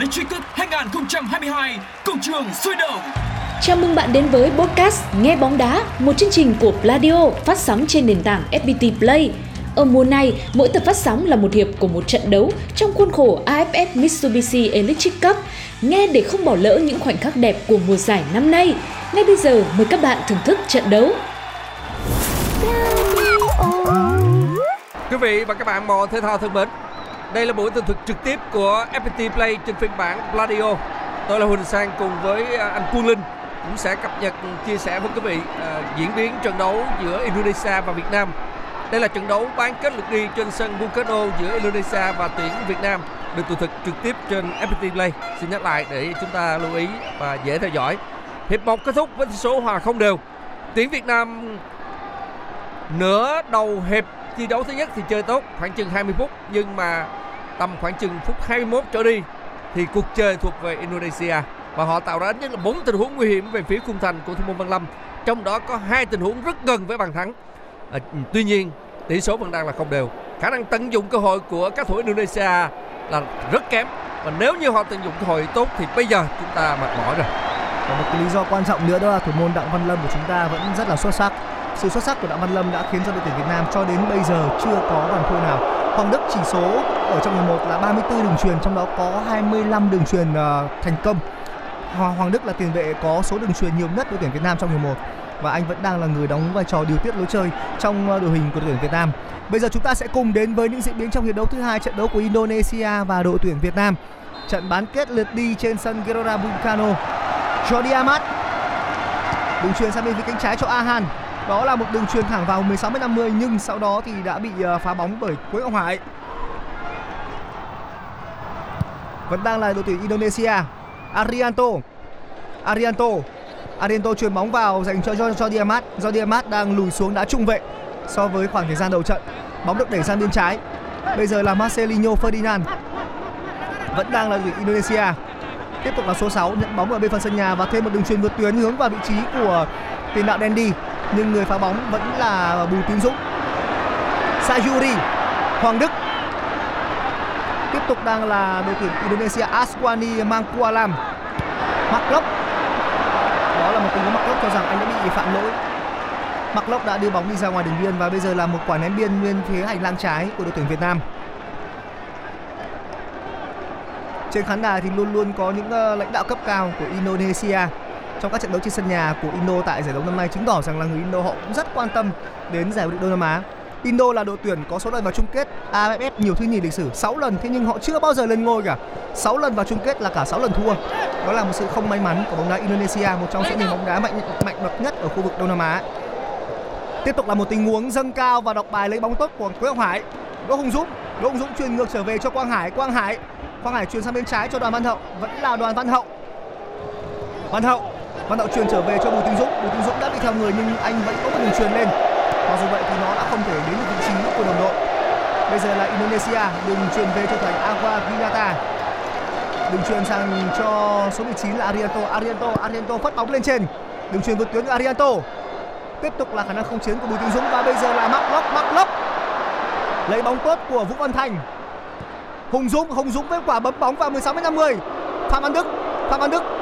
Electric Cup 2022 Công trường sôi động Chào mừng bạn đến với podcast Nghe bóng đá, một chương trình của Pladio phát sóng trên nền tảng FPT Play. Ở mùa này, mỗi tập phát sóng là một hiệp của một trận đấu trong khuôn khổ AFF Mitsubishi Electric Cup. Nghe để không bỏ lỡ những khoảnh khắc đẹp của mùa giải năm nay. Ngay bây giờ, mời các bạn thưởng thức trận đấu. Quý vị và các bạn mò thể thao thân mến, đây là buổi tường thuật trực tiếp của FPT Play trên phiên bản Pladio. Tôi là Huỳnh Sang cùng với à, anh Quân Linh cũng sẽ cập nhật chia sẻ với quý vị uh, diễn biến trận đấu giữa Indonesia và Việt Nam. Đây là trận đấu bán kết lượt đi trên sân Bukano giữa Indonesia và tuyển Việt Nam được tường thuật trực tiếp trên FPT Play. Xin nhắc lại để chúng ta lưu ý và dễ theo dõi. Hiệp 1 kết thúc với số hòa không đều. Tuyển Việt Nam nửa đầu hiệp thi đấu thứ nhất thì chơi tốt khoảng chừng 20 phút. Nhưng mà tầm khoảng chừng phút 21 trở đi thì cuộc chơi thuộc về Indonesia. Và họ tạo ra ít nhất là bốn tình huống nguy hiểm về phía khung thành của thủ môn Văn Lâm. Trong đó có hai tình huống rất gần với bàn thắng. À, tuy nhiên tỷ số vẫn đang là không đều. Khả năng tận dụng cơ hội của các thủ Indonesia là rất kém. Và nếu như họ tận dụng cơ hội tốt thì bây giờ chúng ta mệt mỏi rồi. Và một cái lý do quan trọng nữa đó là thủ môn Đặng Văn Lâm của chúng ta vẫn rất là xuất sắc. Sự xuất sắc của Đặng Văn Lâm đã khiến cho đội tuyển Việt Nam cho đến bây giờ chưa có bàn thua nào. Hoàng Đức chỉ số ở trong 11 là 34 đường truyền, trong đó có 25 đường truyền ờ, thành công. Hoàng Đức là tiền vệ có số đường truyền nhiều nhất đội tuyển Việt Nam trong 11 và anh vẫn đang là người đóng vai trò điều tiết lối chơi trong ờ, đội hình của đội tuyển Việt Nam. Bây giờ chúng ta sẽ cùng đến với những diễn biến trong hiệp đấu thứ hai trận đấu của Indonesia và đội tuyển Việt Nam. Trận bán kết lượt đi trên sân Gelora Bung Karno. Jordi Amat đường truyền sang bên phía cánh trái cho Ahan đó là một đường truyền thẳng vào 16 m 50 nhưng sau đó thì đã bị ờ, phá bóng bởi Quế Ngọc Hải. Vẫn đang là đội tuyển Indonesia. Arianto Arianto Arianto truyền bóng vào dành cho cho Jordi do Jordi đang lùi xuống đá trung vệ so với khoảng thời gian đầu trận. Bóng được đẩy sang bên trái. Bây giờ là Marcelinho Ferdinand. Vẫn đang là đội tuyển Indonesia. Tiếp tục là số 6 nhận bóng ở bên phần sân nhà và thêm một đường truyền vượt tuyến hướng vào vị trí của tiền đạo Dendi nhưng người phá bóng vẫn là Bùi Tiến Dũng. Sayuri Hoàng Đức tiếp tục đang là đội tuyển Indonesia Aswani Mangkualam. Mark Lốc đó là một tình huống Mark Lốc cho rằng anh đã bị phạm lỗi. Mark Lốc đã đưa bóng đi ra ngoài đường biên và bây giờ là một quả ném biên bên phía hành lang trái của đội tuyển Việt Nam. Trên khán đài thì luôn luôn có những ờ, lãnh đạo cấp cao của Indonesia trong các trận đấu trên sân nhà của Indo tại giải đấu năm nay chứng tỏ rằng là người Indo họ cũng rất quan tâm đến giải vô địch Đông Nam Á. Indo là đội tuyển có số lần vào chung kết AFF nhiều thứ nhì lịch sử 6 lần thế nhưng họ chưa bao giờ lên ngôi cả. 6 lần vào chung kết là cả 6 lần thua. Đó là một sự không may mắn của bóng đá Indonesia, một trong số nền bóng đá mạnh mạnh bậc nhất ở khu vực Đông Nam Á. Tiếp tục là một tình huống dâng cao và đọc bài lấy bóng tốt của Quế Ngọc Hải. Đỗ Hùng Dũng, Đỗ Hùng Dũng truyền ngược trở về cho Quang Hải, Quang Hải Quang Hải truyền sang bên trái cho Đoàn Văn Hậu, vẫn là Đoàn Văn Hậu. Văn Hậu, Văn đạo truyền trở về cho Bùi Tiến Dũng, Bùi Tiến Dũng đã bị theo người nhưng anh vẫn có một đường truyền lên. Mặc dù vậy thì nó đã không thể đến được vị trí của đồng đội. Bây giờ là Indonesia, đường truyền về cho thành Agua Vinata. Đường truyền sang cho số 19 là Arianto, Arianto, Arianto phát bóng lên trên. Đường truyền vượt tuyến của Arianto. Tiếp tục là khả năng không chiến của Bùi Tiến Dũng và bây giờ là mắc Lốc, mắc Lốc. Lấy bóng tốt của Vũ Văn Thành, Hùng Dũng, Hùng Dũng với quả bấm bóng vào 16 50. Phạm Văn Đức, Phạm Văn Đức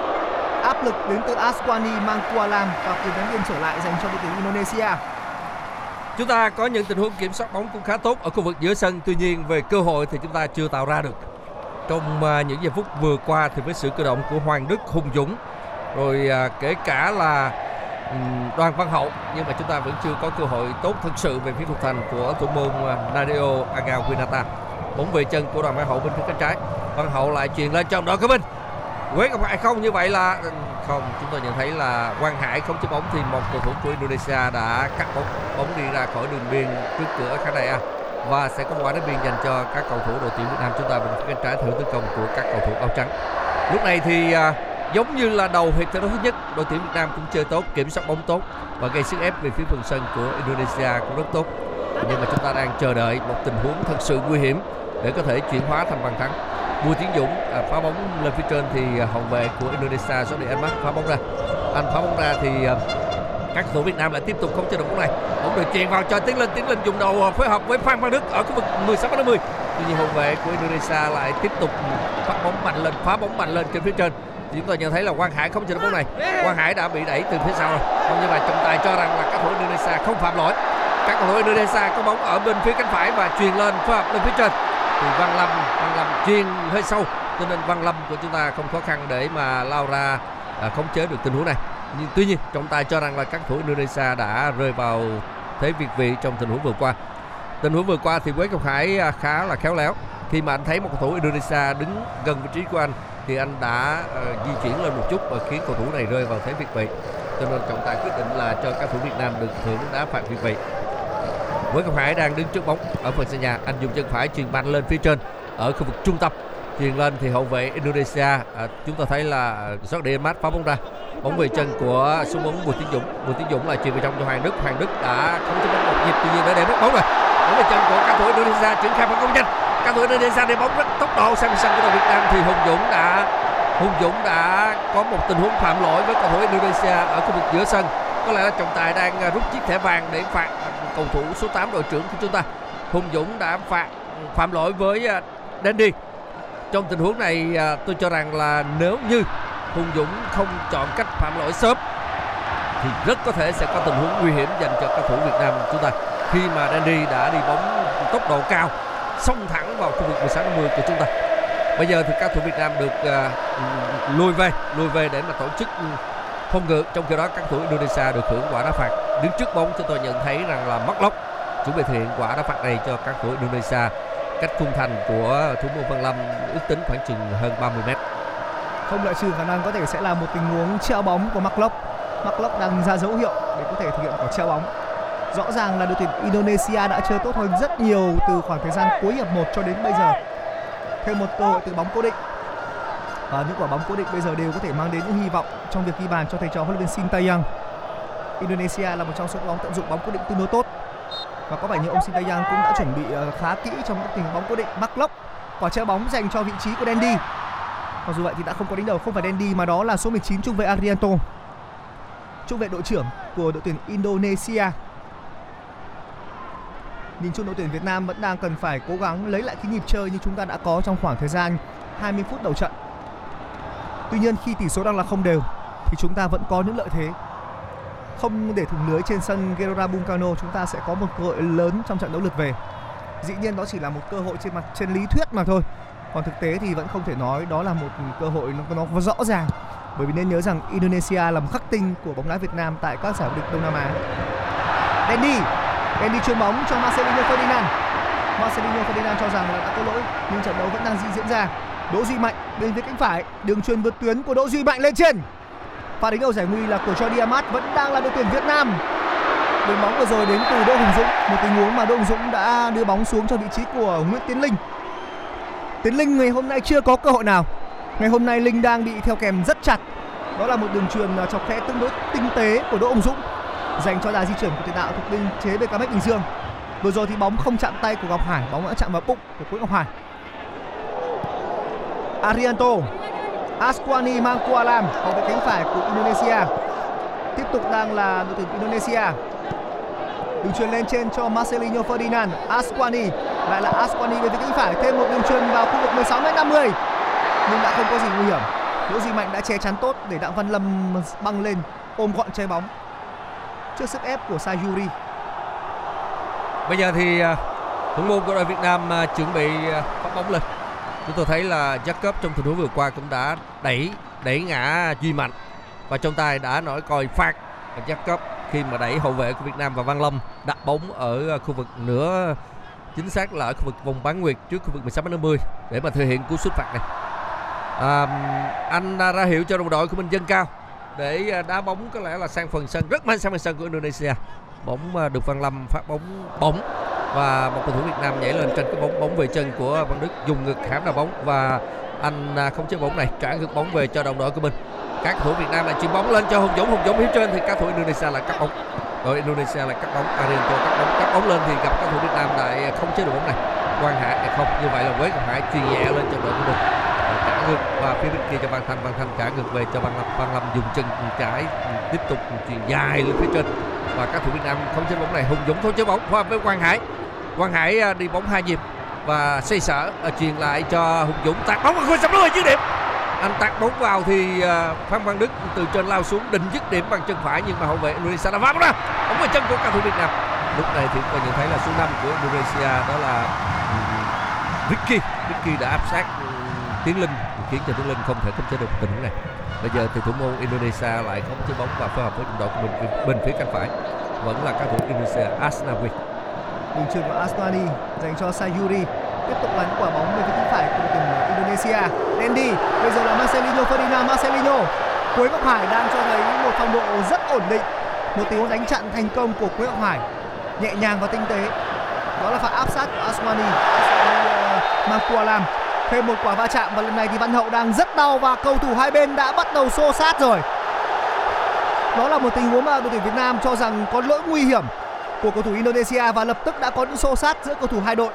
áp lực đến từ Aswani Mangkualam và quyền đánh biên trở lại dành cho đội tuyển Indonesia. Chúng ta có những tình huống kiểm soát bóng cũng khá tốt ở khu vực giữa sân, tuy nhiên về cơ hội thì chúng ta chưa tạo ra được. Trong à, những giây phút vừa qua thì với sự cơ động của Hoàng Đức, Hùng Dũng rồi à, kể cả là Đoàn Văn Hậu nhưng mà chúng ta vẫn chưa có cơ hội tốt thực sự về phía thủ thành của thủ môn à, Nadio Agawinata bóng về chân của Đoàn Văn Hậu bên phía cánh trái Văn Hậu lại chuyền lên trong đội của mình Quế Ngọc Hải không như vậy là không chúng tôi nhận thấy là Quang Hải không chế bóng thì một cầu thủ của Indonesia đã cắt bóng bóng đi ra khỏi đường biên trước cửa khán đài A. Và sẽ có quả đá biên dành cho các cầu thủ đội tuyển Việt Nam. Chúng ta bên phía cánh trái thử tấn công của các cầu thủ áo trắng. Lúc này thì à, giống như là đầu hiệp thi đấu thứ nhất đội tuyển Việt Nam cũng chơi tốt kiểm soát bóng tốt và gây sức ép về phía phần sân của Indonesia cũng rất tốt. Nhưng mà chúng ta đang chờ đợi một tình huống thật sự nguy hiểm để có thể chuyển hóa thành bàn thắng. Bùi Tiến Dũng à, phá bóng lên phía trên thì à, hậu vệ của Indonesia Jordi Ahmad phá bóng ra. Anh phá bóng ra thì à, các cầu thủ Việt Nam lại tiếp tục không chơi được bóng này. Bóng được chuyền vào cho Tiến Linh. Tiến Linh dùng đầu à, phối hợp với Phan Văn Đức ở khu vực 16 50 tuy nhiên hậu vệ của Indonesia lại tiếp tục phát bóng mạnh lên phá bóng mạnh lên trên phía trên. Chúng ta nhận thấy là Quang Hải không chơi được bóng này. Quang Hải đã bị đẩy từ phía sau rồi. Không như vậy trọng tài cho rằng là các thủ Indonesia không phạm lỗi. Các cầu thủ Indonesia có bóng ở bên phía cánh phải và truyền lên phối hợp lên phía trên. Thì Văn Lâm Văn Lâm chuyền hơi sâu. Cho nên Văn Lâm của chúng ta không khó khăn để mà lao ra à, khống chế được tình huống này. Nhưng tuy nhiên trọng tài cho rằng là các thủ Indonesia đã rơi vào thế việt vị trong tình huống vừa qua. Tình huống vừa qua thì Quế Ngọc Hải à, khá là khéo léo. Khi mà anh thấy một cầu thủ Indonesia đứng gần vị trí của anh thì anh đã uh, di chuyển lên một chút và khiến cầu thủ này rơi vào thế việt vị. Cho nên trọng tài quyết định là cho các thủ Việt Nam được hưởng đá phạt việt vị. Quế Ngọc Hải đang đứng trước bóng ở phần sân nhà. Anh dùng chân phải truyền banh lên phía trên ở khu vực trung tâm. Truyền lên thì hậu vệ Indonesia à, chúng ta thấy là Jordi Ahmad phá bóng ra. Bóng về chân của số bóng Bùi Tiến Dũng. Bùi Tiến Dũng lại truyền về trong cho Hoàng Đức. Hoàng Đức đã không chấp bóng một nhịp tuy nhiên đã để mất bóng rồi. Bóng về chân của cầu thủ Indonesia triển khai phản công nhanh. Cầu thủ Indonesia để bóng rất tốc độ. Sang sân của đội Việt Nam thì Hùng Dũng đã Hùng Dũng đã có một tình huống phạm lỗi với cầu thủ Indonesia ở khu vực giữa sân. Có lẽ là trọng tài đang à, rút chiếc thẻ vàng để phạt cầu thủ số 8 đội trưởng của chúng ta. Hùng Dũng đã phạt ừ, phạm lỗi với à, à, Dandy trong tình huống này à, tôi cho rằng là nếu như Hùng Dũng không chọn cách phạm lỗi sớm thì rất có thể sẽ có tình huống nguy hiểm dành cho các thủ Việt Nam chúng ta. Khi mà Dandy đã đi bóng tốc độ cao xông thẳng vào khu vực 16 50 của chúng ta. Bây giờ thì các thủ Việt Nam được à, lùi về lùi về để mà tổ chức phòng ngự. Trong khi đó các thủ Indonesia được hưởng quả đá phạt. Đứng trước bóng chúng tôi nhận thấy rằng là mất lốc chuẩn bị thực hiện quả đá phạt này cho các thủ Indonesia cách khung thành của thủ môn Văn Lâm ước tính khoảng chừng hơn 30 mét. Không loại trừ khả năng có thể sẽ là một tình huống treo bóng của Mark Mark đang ra dấu hiệu để có thể thực hiện quả treo bóng. Rõ ràng là đội tuyển Indonesia đã chơi tốt hơn rất nhiều từ khoảng thời gian cuối hiệp 1 cho đến bây giờ. Thêm một cơ hội từ bóng cố định. Và những quả bóng cố định bây giờ đều có thể mang đến những hy vọng trong việc ghi bàn cho thầy trò huấn luyện viên Sintayong Indonesia là một trong số bóng tận dụng bóng cố định tương đối tốt và có vẻ như ông Sintayang cũng đã chuẩn bị ờ, khá kỹ trong các tình huống bóng cố định mắc lốc quả chơi bóng dành cho vị trí của Dandy mặc dù vậy thì đã không có đánh đầu, không phải Dandy mà đó là số 19 trung vệ Arianto trung vệ đội trưởng của đội tuyển Indonesia nhìn chung đội tuyển Việt Nam vẫn đang cần phải cố gắng lấy lại cái nhịp chơi như chúng ta đã có trong khoảng thời gian 20 phút đầu trận. Tuy nhiên khi tỷ số đang là không đều thì chúng ta vẫn có những lợi thế. Không để thủng lưới trên sân Gelora Buncano chúng ta sẽ có một cơ hội lớn trong trận đấu lượt về. Dĩ nhiên đó chỉ là một cơ hội trên mặt trên lý thuyết mà thôi. Còn thực tế thì vẫn không thể nói đó là một cơ hội nó nó rõ ràng. Bởi vì nên nhớ rằng Indonesia là một khắc tinh của bóng đá Việt Nam tại các giải vô địch Đông Nam Á. Dandy Dandy chuyền bóng cho Marcelino Ferdinand. Marcelino Ferdinand cho rằng là đã có lỗi nhưng trận đấu vẫn đang diễn ra. Đỗ Duy Mạnh bên phía cánh phải, đường chuyền vượt tuyến của Đỗ Duy Mạnh lên trên. Pha đánh đầu giải nguy là của Jordi Amat vẫn đang là đội tuyển Việt Nam. Đường bóng vừa rồi đến từ Đỗ Hùng Dũng, một tình huống mà Đỗ Hùng Dũng đã đưa bóng xuống cho vị trí của Nguyễn Tiến Linh. Tiến Linh ngày hôm nay chưa có cơ hội nào. Ngày hôm nay Linh đang bị theo kèm rất chặt. Đó là một đường truyền à, chọc khe tương đối tinh tế của Đỗ Hùng Dũng dành cho đà di chuyển của tiền đạo thuộc biên chế BKM Bình Dương. Vừa rồi thì bóng không chạm tay của Ngọc Hải, bóng đã chạm vào bụng của Quế Ngọc Hải. Arianto, Asquani Mangkualam, hậu vệ cánh phải của Indonesia. Tiếp tục đang là đội tuyển Indonesia. Đường truyền lên trên cho Marcelino Ferdinand, Asquani lại là Asquani về phía cánh phải, thêm một đường truyền vào khu vực 16 m 50 nhưng đã không có gì nguy hiểm. Đỗ Duy Mạnh đã che chắn tốt để Đặng Văn Lâm băng lên ôm gọn trái bóng trước sức ép của Sayuri. Bây giờ thì à, thủ môn của đội Việt Nam à, chuẩn bị à, phát bóng lên. Chúng tôi thấy là Jacob trong tình huống vừa qua cũng đã đẩy đẩy ngã Duy Mạnh và trọng tài đã nói coi phạt Jacob khi mà đẩy hậu vệ của Việt Nam và Văn Lâm đặt bóng ở ờ, khu vực nửa chính xác là ở khu vực vòng bán nguyệt trước khu vực 16 50 để mà thực hiện cú sút phạt này. À, anh ra hiệu cho đồng đội của mình dâng cao để ờ, đá bóng có lẽ là sang phần sân rất mạnh sang phần sân của Indonesia. Bóng ờ, được Văn Lâm phát bóng bóng và một cầu thủ Việt Nam nhảy lên trên cái bóng bóng về chân của Văn Đức dùng ngực hãm đầu bóng. Và anh à, không chế bóng này trả ngược bóng về cho đồng đội của mình. Các thủ Việt Nam lại chuyển bóng lên cho Hùng Dũng, Hùng Dũng phía trên thì các thủ Indonesia lại cắt bóng. Đội Indonesia lại cắt bóng, Arianto cắt bóng, cắt bóng lên thì gặp các thủ Việt Nam lại không chế được bóng này. Quang Hải à, không, như vậy là Quế Quang Hải chuyền nhẹ lên cho đội của mình. Trả ngược và phía bên kia cho Văn Thanh. Văn Thanh trả ngược về cho Văn Lâm. Văn Lâm dùng chân trái tiếp tục chuyền dài lên phía trên và các thủ Việt Nam không chế bóng này, Hùng Dũng không chế bóng. Qua với Quang Hải. Quang Hải à, đi bóng hai nhịp. Và xây sở à, truyền lại cho Hùng Dũng. Tạt bóng vào khung sắp lưới dứt điểm. Anh tạt bóng vào thì à, Phan Văn Đức từ trên lao xuống, định dứt điểm bằng chân phải. Nhưng mà hậu vệ Indonesia đã phá bóng ra. Bóng vào chân của cầu thủ Việt Nam. Lúc này thì có nhận thấy là số 5 của Indonesia đó là ừ, vicky. Ricky Ricky đã áp sát ừ, Tiến Linh. Khiến cho Tiến Linh không thể khống chế được tình huống này bây giờ thì thủ môn Indonesia lại không chế bóng và phối hợp với đồng đội của mình bên- phía cánh phải. Vẫn là cầu thủ Indonesia Asnawi. Đường truyền của Asmani dành cho Sayuri. Tiếp tục bắn quả bóng về phía cánh phải của đội tuyển Indonesia. Dendi bây giờ là Marcelinho Ferdinand. Marcelinho Quế Ngọc Hải đang cho thấy một phong độ rất ổn định. Một tiếng đánh chặn thành công của Quế Ngọc Hải. Nhẹ nhàng và tinh tế. Đó là pha áp sát của Asmani Asmani ờ, uh, làm thêm một quả va chạm và lần này thì Văn Hậu đang rất đau và cầu thủ hai bên đã bắt đầu xô sát rồi đó là một tình huống mà đội tuyển Việt Nam cho rằng có lỗi nguy hiểm của cầu thủ Indonesia và lập tức đã có những xô sát giữa cầu thủ hai đội.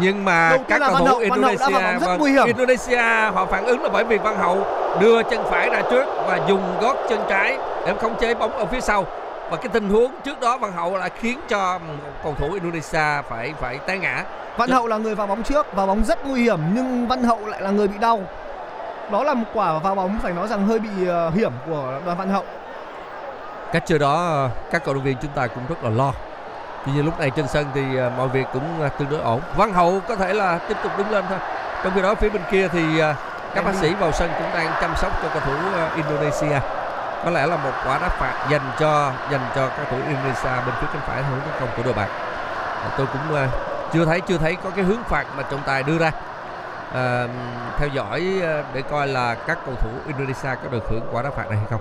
nhưng mà các cầu thủ Hậu, Indonesia bóng rất vâng, nguy hiểm. Indonesia họ phản ứng là bởi vì Văn Hậu đưa chân phải ra trước và dùng gót chân trái để khống chế bóng ở phía sau và cái tình huống trước đó Văn Hậu đã khiến cho cầu thủ Indonesia phải phải té ngã. Văn Hậu là người vào bóng trước, vào bóng rất nguy hiểm nhưng Văn Hậu lại là người bị đau. Đó là một quả vào bóng phải nói rằng hơi bị ờ, hiểm của đoàn Văn Hậu. cách chơi đó các cầu thủ viên chúng ta cũng rất là lo. Tuy nhiên lúc này trên sân thì à, mọi việc cũng à, tương đối ổn. Văn hậu có thể là tiếp tục đứng lên thôi. Trong khi đó phía bên kia thì các bác sĩ vào sân cũng đang chăm sóc cho cầu thủ Indonesia có lẽ là một quả đá phạt dành cho dành cho các cầu thủ Indonesia bên phía cánh phải hướng tấn công của đội bạn À, tôi cũng uh, chưa thấy chưa thấy có cái hướng phạt mà trọng tài đưa ra. À, theo dõi ờ, để coi là các cầu thủ Indonesia có được hưởng quả đá phạt này hay không.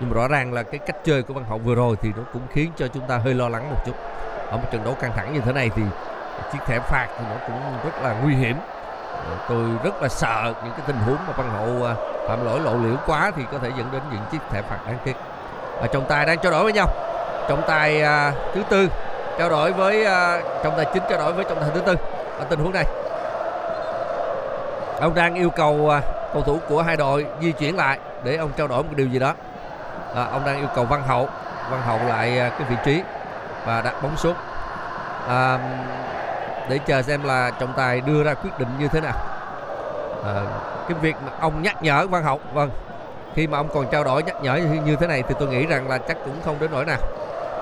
Nhưng mà rõ ràng là cái cách chơi của Văn Hậu vừa rồi thì nó cũng khiến cho chúng ta hơi lo lắng một chút. Ở một trận đấu căng thẳng như thế này thì chiếc thẻ phạt thì nó cũng rất là nguy hiểm. Tôi rất là sợ những cái tình huống mà Văn Hậu phạm lỗi lộ liễu quá thì có thể dẫn đến những chiếc thẻ phạt đáng tiếc. Và trọng tài đang trao đổi với nhau. Trọng tài à, thứ tư trao đổi với à, trọng tài chính trao đổi với trọng tài thứ tư ở tình huống này. Ông đang yêu cầu à, cầu thủ của hai đội di chuyển lại để ông trao đổi một điều gì đó. À, ông đang yêu cầu Văn Hậu Văn Hậu lại à, cái vị trí và đặt bóng xuống. À, để chờ xem là trọng tài đưa ra quyết định như thế nào. À, cái việc mà ông nhắc nhở Văn Hậu vâng. Khi mà ông còn trao đổi nhắc nhở như, thế này thì tôi nghĩ rằng là chắc cũng không đến nỗi nào.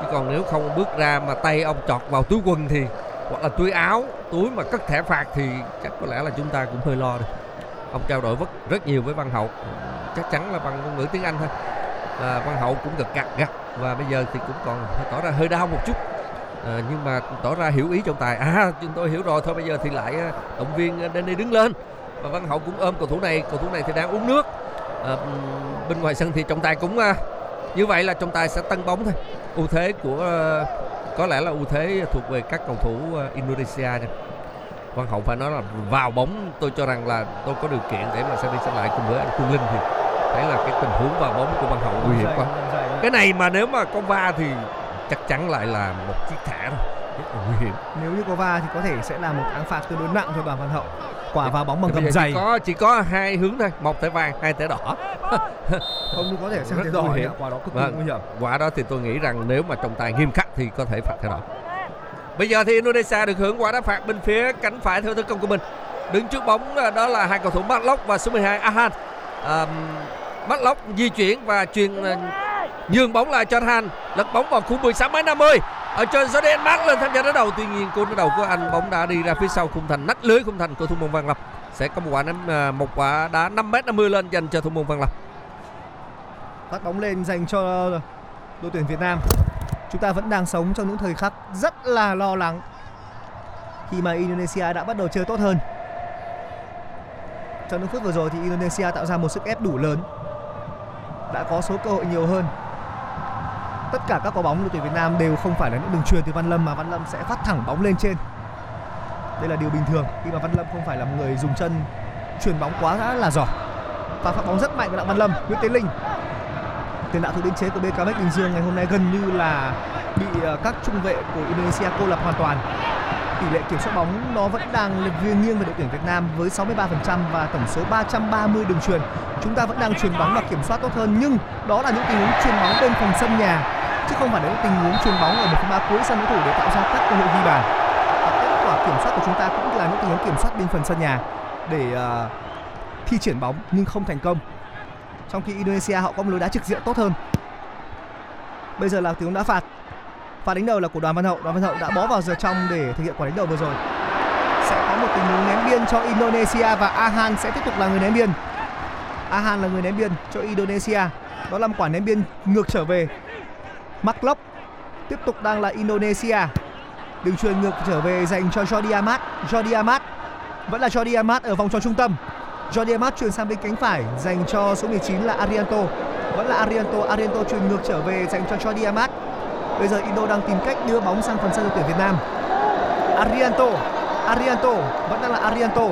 Chứ còn nếu không bước ra mà tay ông chọt vào túi quần thì hoặc là túi áo túi mà cất thẻ phạt thì chắc có lẽ là chúng ta cũng hơi lo rồi ông trao đổi rất rất nhiều với Văn Hậu. Chắc chắn là bằng ngôn ngữ tiếng Anh thôi. À, Văn Hậu cũng gật gặt gặt và bây giờ thì cũng còn tỏ ra hơi đau một chút. À, nhưng mà tỏ ra hiểu ý trọng tài. À chúng tôi hiểu rồi. Thôi bây giờ thì lại ờ, động viên ờ, đến đây đứng lên và Văn Hậu cũng ôm cầu thủ này cầu thủ này thì đang uống nước. À, bên ngoài sân thì trọng tài cũng à, như vậy là trọng tài sẽ tăng bóng thôi. Ưu thế của à, có lẽ là ưu thế thuộc về các cầu thủ à, Indonesia nha. Văn Hậu phải nói là vào bóng tôi cho rằng là tôi có điều kiện để mà xem đi xem lại cùng với anh Quân Linh thì thấy là cái tình huống vào bóng của Văn Hậu nguy hiểm quá. Cái này mà nếu mà có va thì chắc chắn lại là một chiếc thẻ rồi rất là nguy hiểm. Nếu như có va thì có thể sẽ là một án phạt tương đối nặng cho đoàn Văn Hậu. Quả vào bóng bằng giờ dày. chỉ có chỉ có hai hướng thôi một thẻ vàng hai thẻ đỏ Không có thể Rất thấy đỏ hiểm. quả đó cực kỳ Vâng. nguy hiểm. quả đó thì tôi nghĩ rằng nếu mà trọng tài nghiêm khắc thì có thể phạt thẻ đỏ bây giờ thì Indonesia được hưởng quả đá phạt bên phía cánh phải theo tấn công của mình đứng trước bóng à, đó là hai cầu thủ Matlock và số 12 Ahan à, Matlock di chuyển và truyền à, nhường bóng lại cho Han lật bóng vào khu 16 m 50 ở trên số đen bắn lên tham gia đá đầu, tuy nhiên cú đá đầu của anh bóng đã đi ra phía sau khung thành, nách lưới khung thành của thủ môn Văn lập. Sẽ có một quả ném à, một quả đá 5 m 50 lên dành cho thủ môn Văn lập. Phát bóng lên dành cho đội tuyển Việt Nam. Chúng ta vẫn đang sống trong những thời khắc rất là lo lắng khi mà Indonesia đã bắt đầu chơi tốt hơn. Trong những phút vừa rồi thì Indonesia tạo ra một sức ép đủ lớn, đã có số cơ hội nhiều hơn tất cả các quả bóng đội tuyển Việt Nam đều không phải là những đường truyền từ Văn Lâm mà Văn Lâm sẽ phát thẳng bóng lên trên. Đây là điều bình thường, khi mà Văn Lâm không phải là một người dùng chân truyền bóng quá là giỏi. Và phát bóng rất mạnh của đặng Văn Lâm, Nguyễn Tiến Linh. Tiền đạo thủ biên chế của BKM Bình Dương ngày hôm nay gần như là bị ờ, các trung vệ của Indonesia cô lập hoàn toàn. Tỷ lệ kiểm soát bóng nó vẫn đang nghiêng nghiêng về đội tuyển Việt Nam với 63% và tổng số 330 đường truyền chúng ta vẫn đang truyền bóng và kiểm soát tốt hơn, nhưng đó là những tình huống truyền bóng bên phòng sân nhà chứ không phải là những tình huống truyền bóng ở một phần ba cuối sân đối thủ để tạo ra các cơ hội ghi bàn. Và kết quả kiểm soát của chúng ta cũng là những tình huống kiểm soát bên phần sân nhà để uh, thi triển bóng nhưng không thành công. Trong khi Indonesia họ có một lối đá trực diện tốt hơn. Bây giờ là tiếng đá phạt. Pha đánh đầu là của đoàn văn hậu. Đoàn văn hậu đã bó vào giờ trong để thực hiện quả đánh đầu vừa rồi. Sẽ có một tình huống ném biên cho Indonesia và Ahan sẽ tiếp tục là người ném biên. Ahan là người ném biên cho Indonesia. Đó là một quả ném biên ngược trở về. Mark tiếp tục đang là Indonesia. Đường truyền ngược trở về dành cho Jordi Amat. Jordi Amat vẫn là Jordi Amat ở vòng tròn trung tâm. Jordi Amat chuyển sang bên cánh phải dành cho số 19 là Arianto. Vẫn là Arianto. Arianto truyền ngược trở về dành cho Jordi Amat. Bây giờ Indo đang tìm cách đưa bóng sang phần sân đội tuyển Việt Nam. Arianto. Arianto. Vẫn đang là Arianto.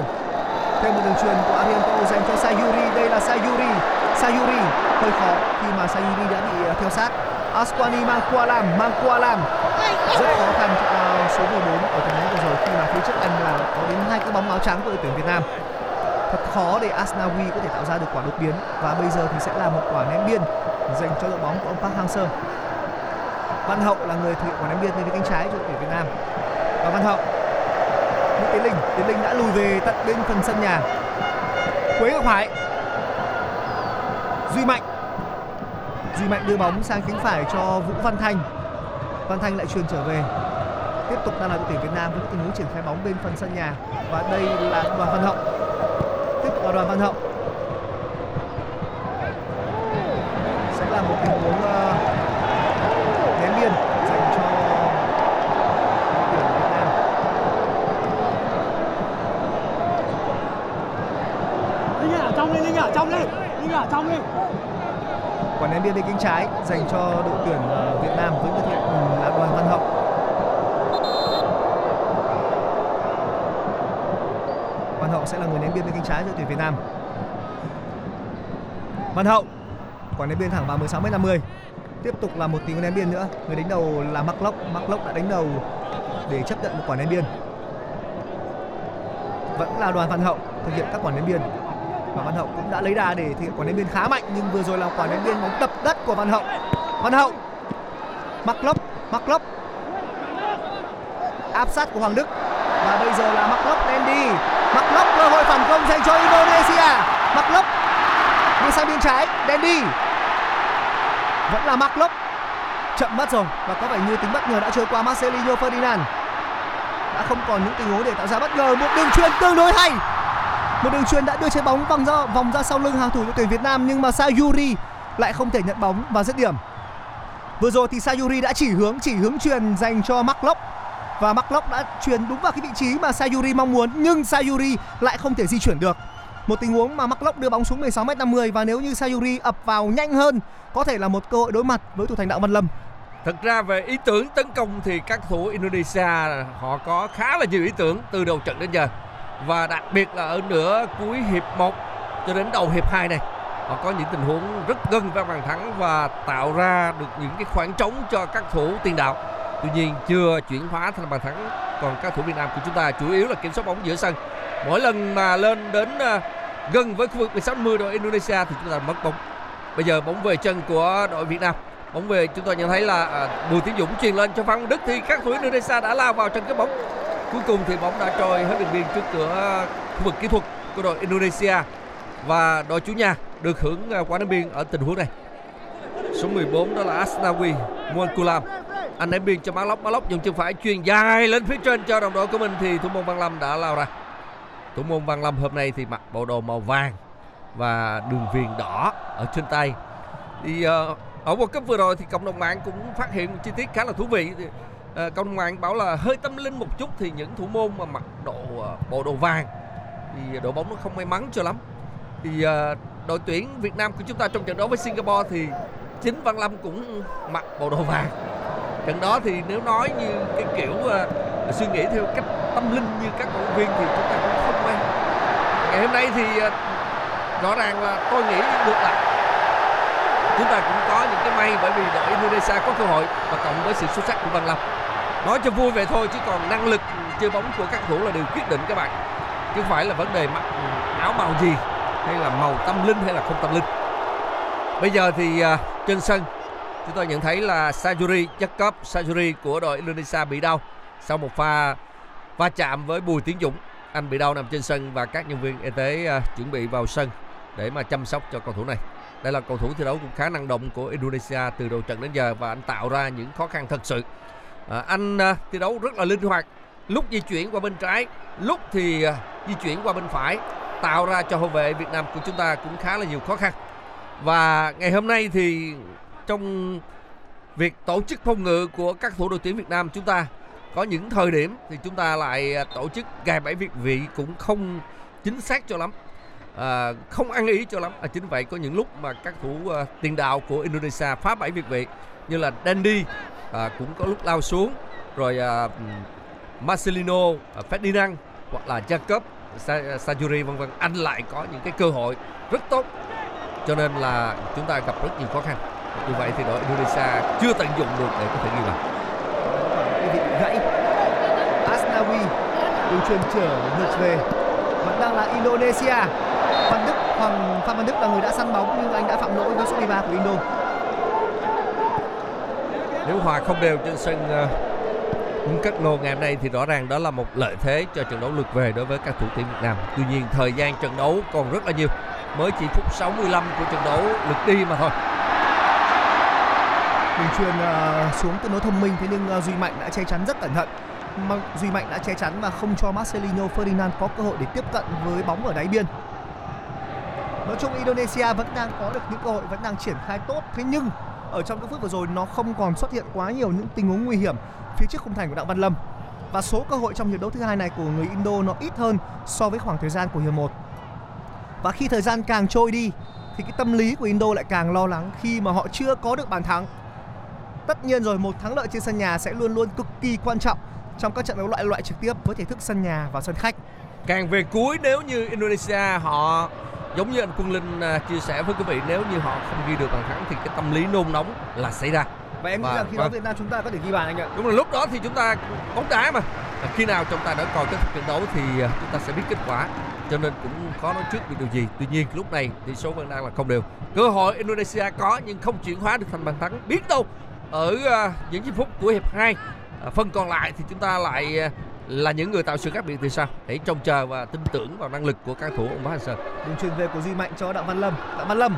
Thêm một đường truyền của Arianto dành cho Sayuri đây là Sayuri Sayuri hơi khó khi mà Sayuri đã bị ờ, theo sát. Asquani mang qua làm, mang qua làm. Rất khó khăn cho số 14 ở tình huống vừa rồi khi mà phía trước anh là có đến hai cái bóng áo trắng của đội tuyển Việt Nam. Thật khó để Asnawi có thể tạo ra được quả đột biến và bây giờ thì sẽ là một quả ném biên dành cho đội bóng của ông Park Hang-seo. Văn Hậu là người thực hiện quả ném biên bên cánh trái cho đội tuyển Việt Nam. Và Văn Hậu, Nguyễn Tiến Linh Tiến Linh đã lùi về tận bên phần sân nhà. Quế Ngọc Hải. Duy Mạnh. Duy Mạnh đưa bóng sang cánh phải cho Vũ Văn Thanh. Văn Thanh lại truyền trở về. Tiếp tục đang là đội tuyển Việt Nam với tình huống triển khai bóng bên phần sân nhà. Và đây là đoàn Văn Hậu. Tiếp tục là đoàn Văn Hậu. Sẽ là một tình huống ờ, ném biên dành cho đội tuyển Việt Nam. Linh ở trong đi, Linh ở trong đi, Linh ở trong đi quả ném biên bên cánh trái dành cho đội tuyển ờ, Việt Nam với người thiện ừ, là đoàn Văn Hậu. Văn Hậu sẽ là người ném biên bên cánh trái cho đội tuyển Việt Nam. Văn Hậu, quả ném biên thẳng vào 16 m 50 tiếp tục là một tình huống ném biên nữa. Người đánh đầu là Mark Lốc. Mark Lốc đã đánh đầu để chấp nhận một quả ném biên vẫn là đoàn Văn Hậu thực hiện các quả ném biên và Văn Hậu cũng đã lấy đà để thực hiện quả ném biên khá mạnh, nhưng vừa rồi là quả ném biên bóng đập đất của Văn Hậu. Văn Hậu, Mark Lốc Mark Lốc áp sát của Hoàng Đức. Và bây giờ là Mark Lốc đem đi. Mark Lốc cơ hội phản công dành cho Indonesia Mark Lốc đi sang bên trái, đem đi. Vẫn là Mark Lốc chậm mất rồi, và có vẻ như tính bất ngờ đã trôi qua Marcelinho Ferdinand. Đã không còn những tình huống để tạo ra bất ngờ. Một đường truyền tương đối hay một đường truyền đã đưa trái bóng vòng ra vòng ra sau lưng hàng thủ đội tuyển Việt Nam, nhưng mà Sayuri lại không thể nhận bóng và dứt điểm. Vừa rồi thì Sayuri đã chỉ hướng chỉ hướng truyền dành cho Mark và Mark đã truyền đúng vào cái vị trí mà Sayuri mong muốn, nhưng Sayuri lại không thể di chuyển được. Một tình huống mà Mark đưa bóng xuống 16m50 và nếu như Sayuri ập vào nhanh hơn, có thể là một cơ hội đối mặt với thủ thành đạo Văn Lâm. Thật ra về ý tưởng tấn công thì các thủ Indonesia họ có khá là nhiều ý tưởng từ đầu trận đến giờ. Và đặc biệt là ở nửa cuối hiệp 1 cho đến đầu hiệp 2 này. Họ có những tình huống rất gần với bàn thắng và tạo ra được những cái khoảng trống cho các thủ tiền đạo. Tuy nhiên chưa chuyển hóa thành bàn thắng. Còn các thủ Việt Nam của chúng ta chủ yếu là kiểm soát bóng giữa sân. Mỗi lần mà lên đến à, gần với khu vực 16 10 đội Indonesia thì chúng ta mất bóng. Bây giờ bóng về chân của đội Việt Nam bóng về chúng tôi nhận thấy là à, Bùi Tiến Dũng truyền lên cho Phan Văn Đức thì các thủ Indonesia đã lao vào trong cái bóng cuối cùng thì bóng đã trôi hết đường biên trước cửa khu vực kỹ thuật của đội Indonesia. Và đội chủ nhà được hưởng à, quả đá biên ở tình huống này. Số 14 đó là Asnawi Muankulam anh ném biên cho Mã Lóc. Mã Lóc dùng chân phải truyền dài lên phía trên cho đồng đội của mình thì thủ môn Văn Lâm đã lao ra. Thủ môn Văn Lâm hôm nay thì mặc bộ đồ màu vàng và đường viền đỏ ở trên tay. Thì uh, ở World Cup vừa rồi thì cộng đồng mạng cũng phát hiện một chi tiết khá là thú vị. Ờ, à, uh, cộng đồng bảo là hơi tâm linh một chút thì những thủ môn mà mặc độ ờ, bộ đồ vàng thì đội bóng nó không may mắn cho lắm. Thì à, đội tuyển Việt Nam của chúng ta trong trận đấu với Singapore thì chính Văn Lâm cũng mặc bộ đồ vàng. Trận đó thì nếu nói như cái kiểu uh, suy nghĩ theo cách tâm linh như các cổ động viên thì chúng ta cũng không may. Ngày hôm nay thì uh, rõ ràng là tôi nghĩ được lại. Chúng ta cũng có những cái may bởi vì đội Indonesia có cơ hội và cộng với sự xuất sắc của Văn Lâm nói cho vui vậy thôi chứ còn năng lực chơi bóng của các thủ là điều quyết định các bạn. Chứ không phải là vấn đề mặc áo màu gì hay là màu tâm linh hay là không tâm linh. Bây giờ thì uh, trên sân chúng tôi nhận thấy là Sajuri Jacob Sajuri của đội Indonesia bị đau sau một pha va chạm với Bùi Tiến Dũng. Anh bị đau nằm trên sân và các nhân viên y tế uh, chuẩn bị vào sân để mà chăm sóc cho cầu thủ này. Đây là cầu thủ thi đấu cũng khá năng động của Indonesia từ đầu trận đến giờ và anh tạo ra những khó khăn thật sự à, anh à, thi đấu rất là linh hoạt. Lúc di chuyển qua bên trái lúc thì à, di chuyển qua bên phải tạo ra cho hậu vệ Việt Nam của chúng ta cũng khá là nhiều khó khăn. Và ngày hôm nay thì trong việc tổ chức phong ngự của các thủ đội tuyển Việt Nam chúng ta có những thời điểm thì chúng ta lại à, tổ chức gài bẫy việt vị cũng không chính xác cho lắm. À, không ăn ý cho lắm. À, chính vậy có những lúc mà các thủ uh, tiền đạo của Indonesia phá bẫy việt vị như là Dandy à, cũng có lúc lao xuống. Rồi à, Marcelino ờ, Ferdinand hoặc là Jacob Sajuri vân vân. Anh lại có những cái cơ hội rất tốt. Cho nên là chúng ta gặp rất nhiều khó khăn. Như vậy thì đội Indonesia chưa tận dụng được để có thể ghi bàn gãy. Asnawi đường truyền trở ngược về. Vẫn đang là Indonesia. Văn Đức Hoàng Phan Văn Đức là người đã săn bóng nhưng anh đã phạm lỗi với số 13 của Indo nếu hòa không đều trên sân ờ, uh, cất lô ngày hôm nay thì rõ ràng đó là một lợi thế cho trận đấu lượt về đối với các thủ tuyển Việt Nam. Tuy nhiên thời gian trận đấu còn rất là nhiều. Mới chỉ phút 65 của trận đấu lượt đi mà thôi. Đường truyền uh, xuống tương đối thông minh thế nhưng uh, Duy Mạnh đã che chắn rất cẩn thận. Mà Duy Mạnh đã che chắn và không cho Marcelino Ferdinand có cơ hội để tiếp cận với bóng ở đáy biên. Nói chung Indonesia vẫn đang có được những cơ hội vẫn đang triển khai tốt. Thế nhưng ở trong những phút vừa rồi, nó không còn xuất hiện quá nhiều những tình huống nguy hiểm phía trước khung thành của Đặng Văn Lâm. Và số cơ hội trong hiệp đấu thứ hai này của người Indo nó ít hơn so với khoảng thời gian của hiệp 1 và khi thời gian càng trôi đi, thì cái tâm lý của Indo lại càng lo lắng khi mà họ chưa có được bàn thắng. Tất nhiên rồi, một thắng lợi trên sân nhà sẽ luôn luôn cực kỳ quan trọng trong các trận đấu loại loại trực tiếp với thể thức sân nhà và sân khách. Càng về cuối, nếu như Indonesia họ giống như anh Quân Linh uh, chia sẻ với quý vị nếu như họ không ghi được bàn thắng thì cái tâm lý nôn nóng là xảy ra. Và em nghĩ rằng khi và- đó Việt Nam chúng ta có thể ghi bàn anh ạ. Đúng là lúc đó thì chúng ta bóng đá mà. Khi nào trọng tài đã coi kết thúc trận đấu thì uh, chúng ta sẽ biết kết quả. Cho nên cũng khó nói trước được điều gì. Tuy nhiên lúc này tỷ số vẫn đang là không đều. Cơ hội Indonesia có nhưng không chuyển hóa được thành bàn thắng. Biết đâu ở uh, những giây phút của hiệp 2 uh, phần còn lại thì chúng ta lại là những người tạo sự khác biệt thì sao? Hãy trông chờ và tin tưởng vào năng lực của các thủ ông Bá Hành Sơn đường truyền về của Duy Mạnh cho Đặng Văn Lâm. Đặng Văn Lâm.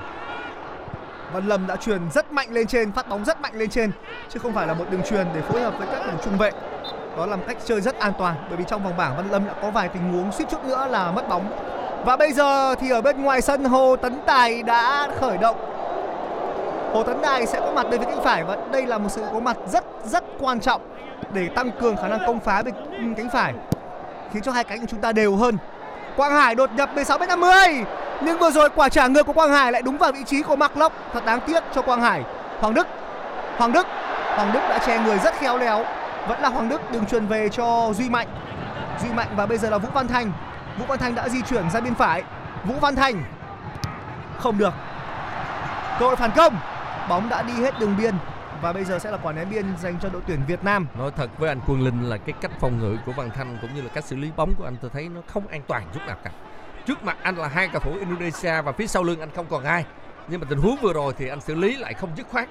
Văn Lâm đã truyền rất mạnh lên trên, phát bóng rất mạnh lên trên, chứ không phải là một đường truyền để phối hợp với các đường trung vệ. Đó là một cách chơi rất an toàn, bởi vì trong vòng bảng Văn Lâm đã có vài tình huống suýt chút nữa là mất bóng. Và bây giờ thì ở bên ngoài sân, Hồ Tấn Tài đã khởi động. Hồ Tấn Tài sẽ có mặt bên phía cánh phải và đây là một sự có mặt rất rất quan trọng để tăng cường khả năng công phá bên cánh phải, khiến cho hai cánh của chúng ta đều hơn. Quang Hải đột nhập 16 m 50 nhưng vừa rồi quả trả ngược của Quang Hải lại đúng vào vị trí của Mạc Lộc. Thật đáng tiếc cho Quang Hải. Hoàng Đức Hoàng Đức Hoàng Đức đã che người rất khéo léo. Vẫn là Hoàng Đức đường truyền về cho Duy Mạnh. Duy Mạnh và bây giờ là Vũ Văn Thành. Vũ Văn Thành đã di chuyển ra bên phải. Vũ Văn Thành, không được. Cơ hội phản công. Bóng đã đi hết đường biên và bây giờ sẽ là quả ném biên dành cho đội tuyển Việt Nam. Nói thật với anh Quân Linh là cái cách phòng ngự của Văn Thanh cũng như là cách xử lý bóng của anh tôi thấy nó không an toàn chút nào cả. Trước mặt anh là hai cầu thủ Indonesia và phía sau lưng anh không còn ai. Nhưng mà tình huống vừa rồi thì anh xử lý lại không dứt khoát.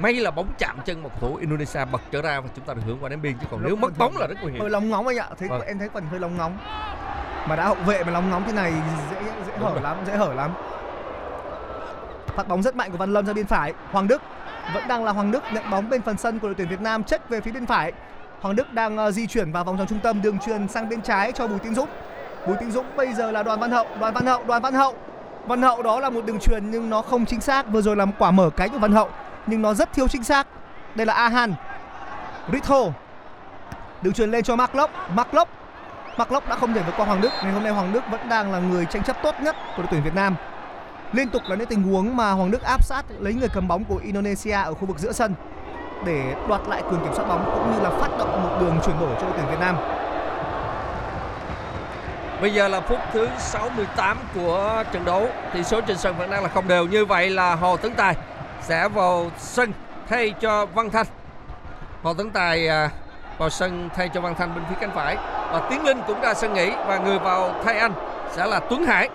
May là bóng chạm chân một cầu thủ Indonesia bật trở ra và chúng ta được hưởng quả ném biên chứ còn nếu mất bóng là rất nguy hiểm. hơi lóng ngóng anh ạ. Thấy Vâng. em thấy phần hơi lóng ngóng. Mà đã hậu vệ mà lóng ngóng thế này dễ dễ Đúng hở rồi. lắm dễ hở lắm. Phát bóng rất mạnh của Văn Lâm ra bên phải. Hoàng Đức vẫn đang là Hoàng Đức nhận bóng bên phần sân của đội tuyển Việt Nam check về phía bên phải Hoàng Đức đang ờ, di chuyển vào vòng tròn trung tâm, đường truyền sang bên trái cho Bùi Tiến Dũng Bùi Tiến Dũng bây giờ là Đoàn Văn Hậu, Đoàn Văn Hậu, Đoàn Văn Hậu Văn Hậu đó là một đường truyền nhưng nó không chính xác. Vừa rồi là một quả mở cánh của Văn Hậu, nhưng nó rất thiếu chính xác. Đây là Ahan. Ritho. Đường truyền lên cho Mark Lốc. Mark Lốc. Mark Lốc đã không thể vượt qua Hoàng Đức. Ngày hôm nay Hoàng Đức vẫn đang là người tranh chấp tốt nhất của đội tuyển Việt Nam. Liên tục là những tình huống mà Hoàng Đức áp sát lấy người cầm bóng của Indonesia ở khu vực giữa sân để đoạt lại quyền kiểm soát bóng cũng như là phát động một đường chuyển đổi cho đội tuyển Việt Nam. Bây giờ là phút thứ 68 của trận đấu. Tỷ số trên sân vẫn đang là không đều. Như vậy là Hồ Tấn Tài sẽ vào sân thay cho Văn Thanh. Hồ Tấn Tài à, vào sân thay cho Văn Thanh bên phía cánh phải và Tiến Linh cũng ra sân nghỉ và người vào thay anh sẽ là Tuấn Hải.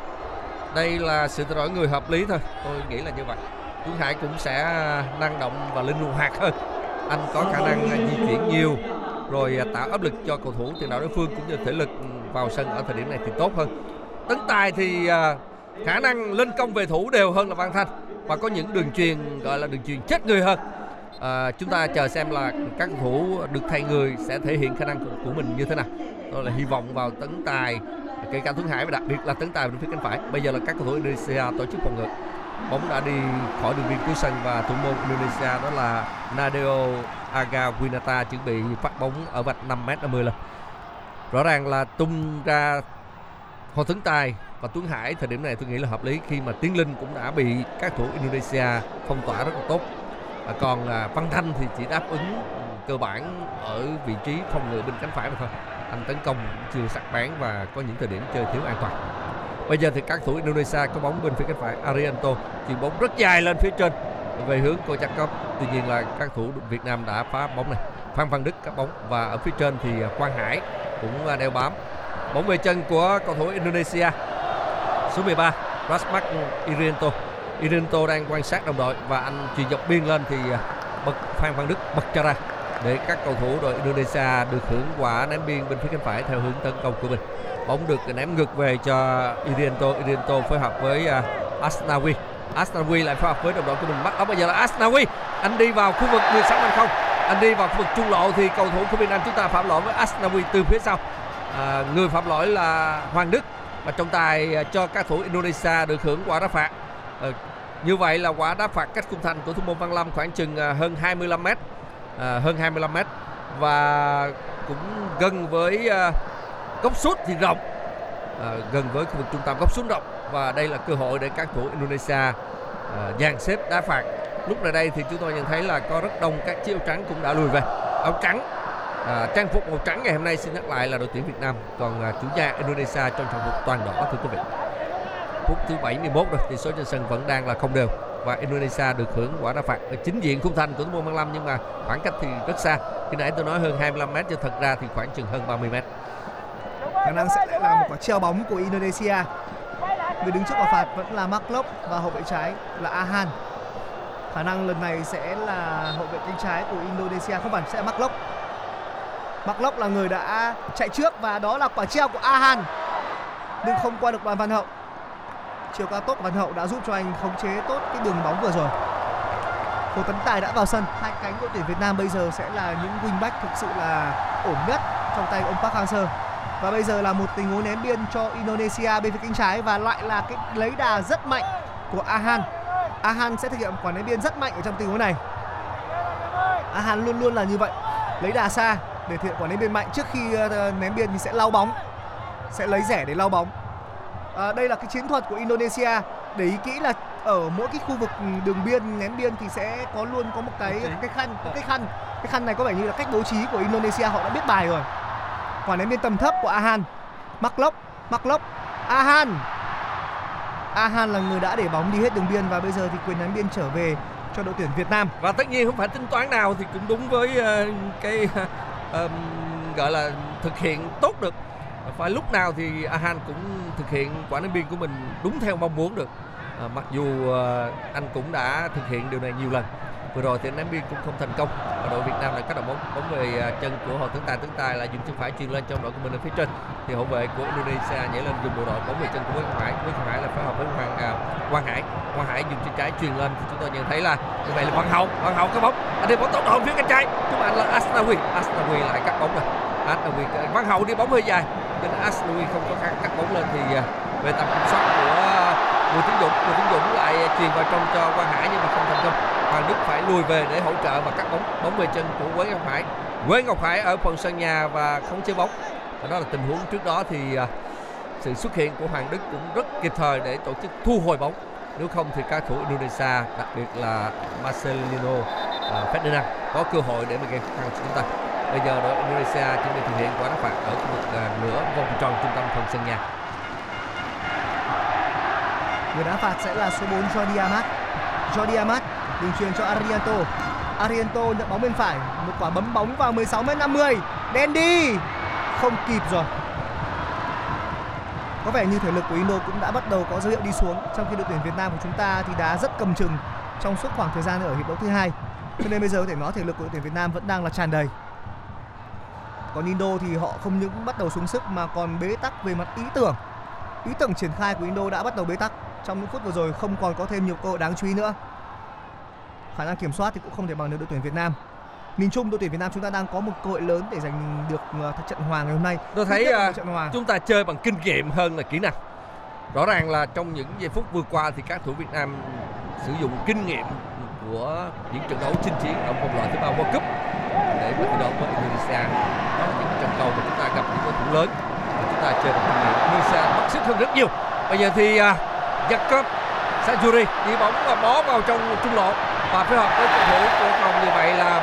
Đây là sự thay đổi người hợp lý thôi. Tôi nghĩ là như vậy. Tuấn Hải cũng sẽ năng động và linh hoạt hơn. Anh có khả năng à, di chuyển nhiều rồi à, tạo áp lực cho cầu thủ tiền đạo đối phương cũng như thể lực ừ, vào sân ở thời điểm này thì tốt hơn. Tấn Tài thì à, khả năng lên công về thủ đều hơn là Văn Thanh và có những đường truyền gọi là đường truyền chết người hơn. À, chúng ta chờ xem là các cầu thủ được thay người sẽ thể hiện khả năng của, của mình như thế nào. Tôi là hy vọng vào Tấn Tài, kể cả Tuấn Hải và đặc biệt là Tấn Tài bên phía cánh phải. Bây giờ là các cầu thủ Indonesia tổ chức phòng ngự. Bóng đã đi khỏi đường biên cuối sân và thủ môn Indonesia đó là Nadeo Agawinata chuẩn bị phát bóng ở vạch 5m50 lên. Rõ ràng là tung ra Hồ Tấn Tài và Tuấn Hải thời điểm này tôi nghĩ là hợp lý khi mà Tiến Linh cũng đã bị các thủ Indonesia phong tỏa rất là tốt. À, còn à, Văn Thanh thì chỉ đáp ứng cơ bản ở vị trí phòng ngự bên cánh phải mà thôi. Anh tấn công chưa sắc bén và có những thời điểm chơi thiếu an toàn. Bây giờ thì các thủ Indonesia có bóng bên phía cánh phải Arianto, chuyền bóng rất dài lên phía trên, về hướng cô chắc cấp tuy nhiên là các thủ Việt Nam đã phá bóng này. Phan Văn Đức cắt bóng và ở phía trên thì Quang Hải cũng à, đeo bám. Bóng về chân của cầu thủ Indonesia, số 13 Rasmak Irianto. Irianto đang quan sát đồng đội và anh chuyền dọc biên lên thì à, bật Phan Văn Đức bật cho ra để các cầu thủ đội Indonesia được hưởng quả ném biên bên phía cánh phải theo hướng tấn công của mình. Bóng được ném ngược về cho Irianto Irianto phối hợp với uh, Asnawi. Asnawi lại phối hợp với đồng đội của mình. Bắt bóng bây giờ là Asnawi. Anh đi vào khu vực 16 năm không. Anh đi vào khu vực trung lộ thì cầu thủ của Việt Nam chúng ta phạm lỗi với Asnawi từ phía sau. À, người phạm lỗi là Hoàng Đức. Và trọng tài à, cho các thủ Indonesia được hưởng quả đá phạt. À, như vậy là quả đá phạt cách khung thành của thủ môn Văn Lâm khoảng chừng à, hơn 25 mét à, hơn 25 mét và cũng gần với à, góc sút thì rộng. À, gần với khu vực trung tâm góc sút rộng và đây là cơ hội để các thủ Indonesia à, dàn xếp đá phạt. Lúc này đây thì chúng tôi nhận thấy là có rất đông các chiếc áo trắng cũng đã lùi về. Áo trắng à, trang phục màu trắng ngày hôm nay xin nhắc lại là đội tuyển Việt Nam còn à, chủ nhà Indonesia trong trang phục toàn đỏ thưa quý vị. Phút thứ 71 rồi thì số trên sân vẫn đang là không đều và Indonesia được hưởng quả đá phạt. Ở chính diện khung thành của thủ môn 55 nhưng mà khoảng cách thì rất xa. Khi nãy tôi nói hơn 25 mét, nhưng thật ra thì khoảng chừng hơn 30 mét. Khả năng sẽ lại là một quả treo bóng của Indonesia. Người đứng trước quả phạt vẫn là Mark Lok và hậu vệ trái là Ahan khả năng lần này sẽ là hậu vệ cánh trái của Indonesia, không phải, sẽ là Mark Lok. Mark Lok là người đã chạy trước và đó là quả treo của Ahan nhưng không qua được đoàn Văn Hậu chiều cao tốt của Văn Hậu đã giúp cho anh khống chế tốt cái đường bóng vừa rồi. Hồ Tấn Tài đã vào sân. Hai cánh đội tuyển Việt Nam bây giờ sẽ là những wingback thực sự là ổn nhất trong tay ông Park Hang-seo. Và bây giờ là một tình huống ném biên cho Indonesia bên phía cánh trái và lại là cái lấy đà rất mạnh của Ahan. Ahan sẽ thực hiện quả ném biên rất mạnh ở trong tình huống này. Ahan luôn luôn là như vậy. Lấy đà xa để thực hiện quả ném biên mạnh. Trước khi ờ, ném biên thì sẽ lau bóng, sẽ lấy rẻ để lau bóng à, đây là cái chiến thuật của Indonesia. Để ý kỹ là ở mỗi cái khu vực đường biên ném biên thì sẽ có luôn có một cái cái khăn cái khăn. Cái khăn này có vẻ như là cách bố trí của Indonesia họ đã biết bài rồi. Quả ném biên tầm thấp của Ahan. Mark Lốc Mark Lốc. Ahan! Ahan là người đã để bóng đi hết đường biên và bây giờ thì quyền ném biên trở về cho đội tuyển Việt Nam. Và tất nhiên không phải tính toán nào thì cũng đúng với uh, cái uh, gọi là thực hiện tốt được phải lúc nào thì Ahan cũng thực hiện quả ném biên của mình đúng theo mong muốn được. À, mặc dù à, anh cũng đã thực hiện điều này nhiều lần. Vừa rồi thì ném biên cũng không thành công. Và đội Việt Nam lại cắt đầu bóng bóng về à, chân của họ tướng Tài tướng Tài là dùng chân phải truyền lên trong đội của mình ở phía trên. Thì hậu vệ của Indonesia nhảy lên dùng bộ đội bóng về chân của Nguyễn Hải Nguyễn Hải là phối hợp với Hoàng à, Quang Hải. Quang Hải dùng chân trái truyền lên thì chúng tôi nhận thấy là như vậy là Hoàng Hậu Hoàng Hậu có bóng. Anh đi bóng tốc độ phía cánh trái. Chúng bạn là Asnawi. Asnawi lại cắt bóng rồi. Asnawi Hoàng Hậu đi bóng hơi dài nên Asnawi không có cắt bóng lên thì à, về tầm kiểm soát của à, Bùi Tiến Dũng. Bùi Tiến Dũng lại truyền vào trong cho Quang Hải nhưng mà không thành công. Hoàng Đức phải lùi về để hỗ trợ và cắt bóng. Bóng về chân của Quế Ngọc Hải. Quế Ngọc Hải ở phần sân nhà và không chơi bóng. Và đó là tình huống trước đó thì à, sự xuất hiện của Hoàng Đức cũng rất kịp thời để tổ chức thu hồi bóng. Nếu không thì các thủ Indonesia đặc biệt là Marcelino uh, Ferdinand có cơ hội để mà gây khó khăn cho chúng ta bây giờ đội Indonesia chuẩn bị thực hiện quả đá phạt ở khu vực uh, nửa vòng tròn trung tâm phần sân nhà người đá phạt sẽ là số 4 Jordi Amat. Jordi Amat đường truyền cho Arianto. Arianto nhận bóng bên phải một quả bấm bóng vào 16 m 50 đen đi. Không kịp rồi. Có vẻ như thể lực của Indo cũng đã bắt đầu có dấu hiệu đi xuống. Trong khi đội tuyển Việt Nam của chúng ta thì đá rất cầm chừng trong suốt khoảng thời gian ở hiệp đấu thứ hai. Cho nên bây giờ có thể nói thể lực của đội tuyển Việt Nam vẫn đang là tràn đầy còn Indo thì họ không những bắt đầu xuống sức mà còn bế tắc về mặt ý tưởng. Ý tưởng triển khai của Indo đã bắt đầu bế tắc. Trong những phút vừa rồi không còn có thêm nhiều cơ hội đáng chú ý nữa. Khả năng kiểm soát thì cũng không thể bằng được đội tuyển Việt Nam. Nhìn chung đội tuyển Việt Nam chúng ta đang có một cơ hội lớn để giành được uh, trận hòa ngày hôm nay. Tôi thấy một trận hòa. chúng ta chơi bằng kinh nghiệm hơn là kỹ năng. Rõ ràng là trong những giây phút vừa qua thì các thủ Việt Nam sử dụng kinh nghiệm của những trận đấu chinh chiến ở vòng loại thứ ba World Cup để thi đấu với Indonesia đó là những trận cầu mà chúng ta lớn. Chúng ta chơi được kinh nghiệm. Indonesia mất sức hơn rất nhiều. Bây giờ thì à, uh, Jacob Sanjuri đi bóng và bó vào trong trung lộ. Và phối hợp với cầu thủ của phòng như vậy là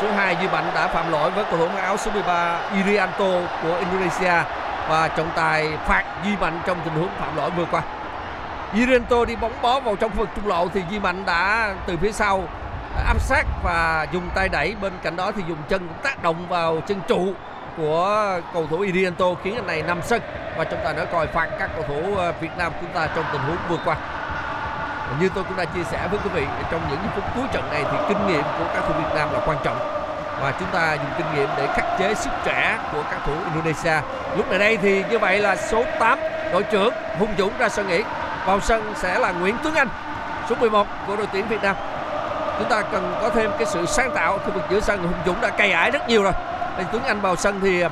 số 2 Duy Mạnh đã phạm lỗi với cầu thủ áo số 13 Irianto của Indonesia. Và trọng tài phạt Duy Mạnh trong tình huống phạm lỗi vừa qua. Irianto đi bóng bó vào trong khu vực trung lộ thì Duy Mạnh đã từ phía sau à, áp sát và dùng tay đẩy. Bên cạnh đó thì dùng chân tác động vào chân trụ của cầu thủ Iriento khiến anh này nằm sân và chúng ta đã coi phạt các cầu thủ ờ, Việt Nam chúng ta trong tình huống vừa qua. Như tôi cũng đã chia sẻ với quý vị, trong những phút cuối trận này thì kinh nghiệm của các thủ Việt Nam là quan trọng và chúng ta dùng kinh nghiệm để khắc chế sức trẻ của các thủ Indonesia. Lúc này đây thì như vậy là số 8 đội trưởng Hùng Dũng ra sân nghỉ. Vào sân sẽ là Nguyễn Tuấn Anh, số 11 của đội tuyển Việt Nam. Chúng ta cần có thêm cái sự sáng tạo khu vực giữa sân Hùng Dũng đã cày ải rất nhiều rồi. Nên Tuấn Anh vào sân thì à,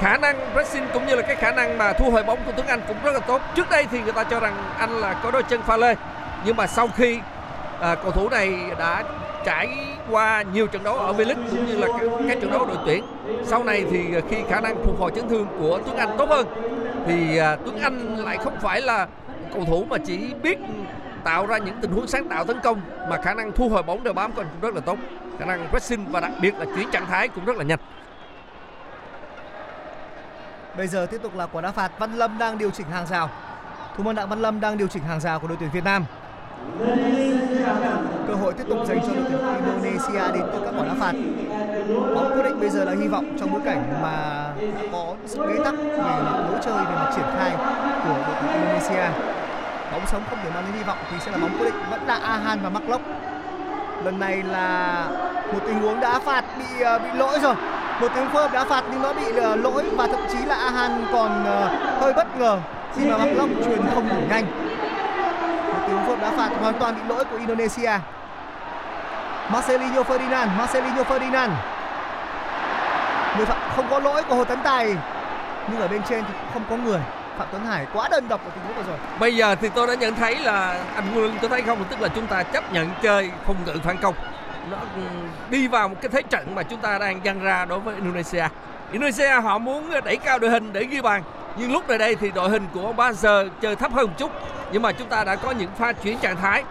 khả năng pressing cũng như là cái khả năng mà thu hồi bóng của Tuấn Anh cũng rất là tốt. Trước đây thì người ta cho rằng anh là có đôi chân pha lê nhưng mà sau khi à, cầu thủ này đã trải qua nhiều trận đấu ở V-League cũng như là các, các trận đấu đội tuyển sau này thì à, khi khả năng phục hồi chấn thương của Tuấn Anh tốt hơn thì à, Tuấn Anh lại không phải là cầu thủ mà chỉ biết tạo ra những tình huống sáng tạo tấn công mà khả năng thu hồi bóng đều bám của anh cũng rất là tốt khả năng pressing và đặc biệt là chuyển trạng thái cũng rất là nhanh Bây giờ tiếp tục là quả đá phạt Văn Lâm đang điều chỉnh hàng rào. Thủ môn Đặng Văn Lâm đang điều chỉnh hàng rào của đội tuyển Việt Nam. Cơ hội tiếp tục dành cho đội tuyển Indonesia đến từ các quả đá phạt. Bóng quyết định bây giờ là hy vọng trong bối cảnh mà đã có sự bế tắc về lối chơi, về mặt triển khai của đội tuyển Indonesia. Bóng sống không thể mang đến hy vọng thì sẽ là bóng quyết định vẫn là Ahan và Mark Lần này là một tình huống đá phạt bị ờ, bị lỗi rồi một tiếng phơ đã phạt nhưng nó bị ờ, lỗi và thậm chí là Ahan còn ờ, hơi bất ngờ khi mà Mark truyền không đủ nhanh. Một tiếng phơ đã phạt hoàn toàn bị lỗi của Indonesia. Marcelinho Ferdinand Marcelinho Ferdinand. Người phạm không có lỗi của Hồ Tấn Tài, nhưng ở bên trên thì cũng không có người. Phạm Tuấn Hải quá đơn độc ở tình huống vừa rồi. Bây giờ thì tôi đã nhận thấy là anh Quân, tôi thấy không? Tức là chúng ta chấp nhận chơi không ngự phản công nó ừ, đi vào một cái thế trận mà chúng ta đang dăng ra đối với Indonesia. Indonesia họ muốn đẩy cao đội hình để ghi bàn, nhưng lúc này đây thì đội hình của giờ chơi thấp hơn một chút, nhưng mà chúng ta đã có những pha chuyển trạng thái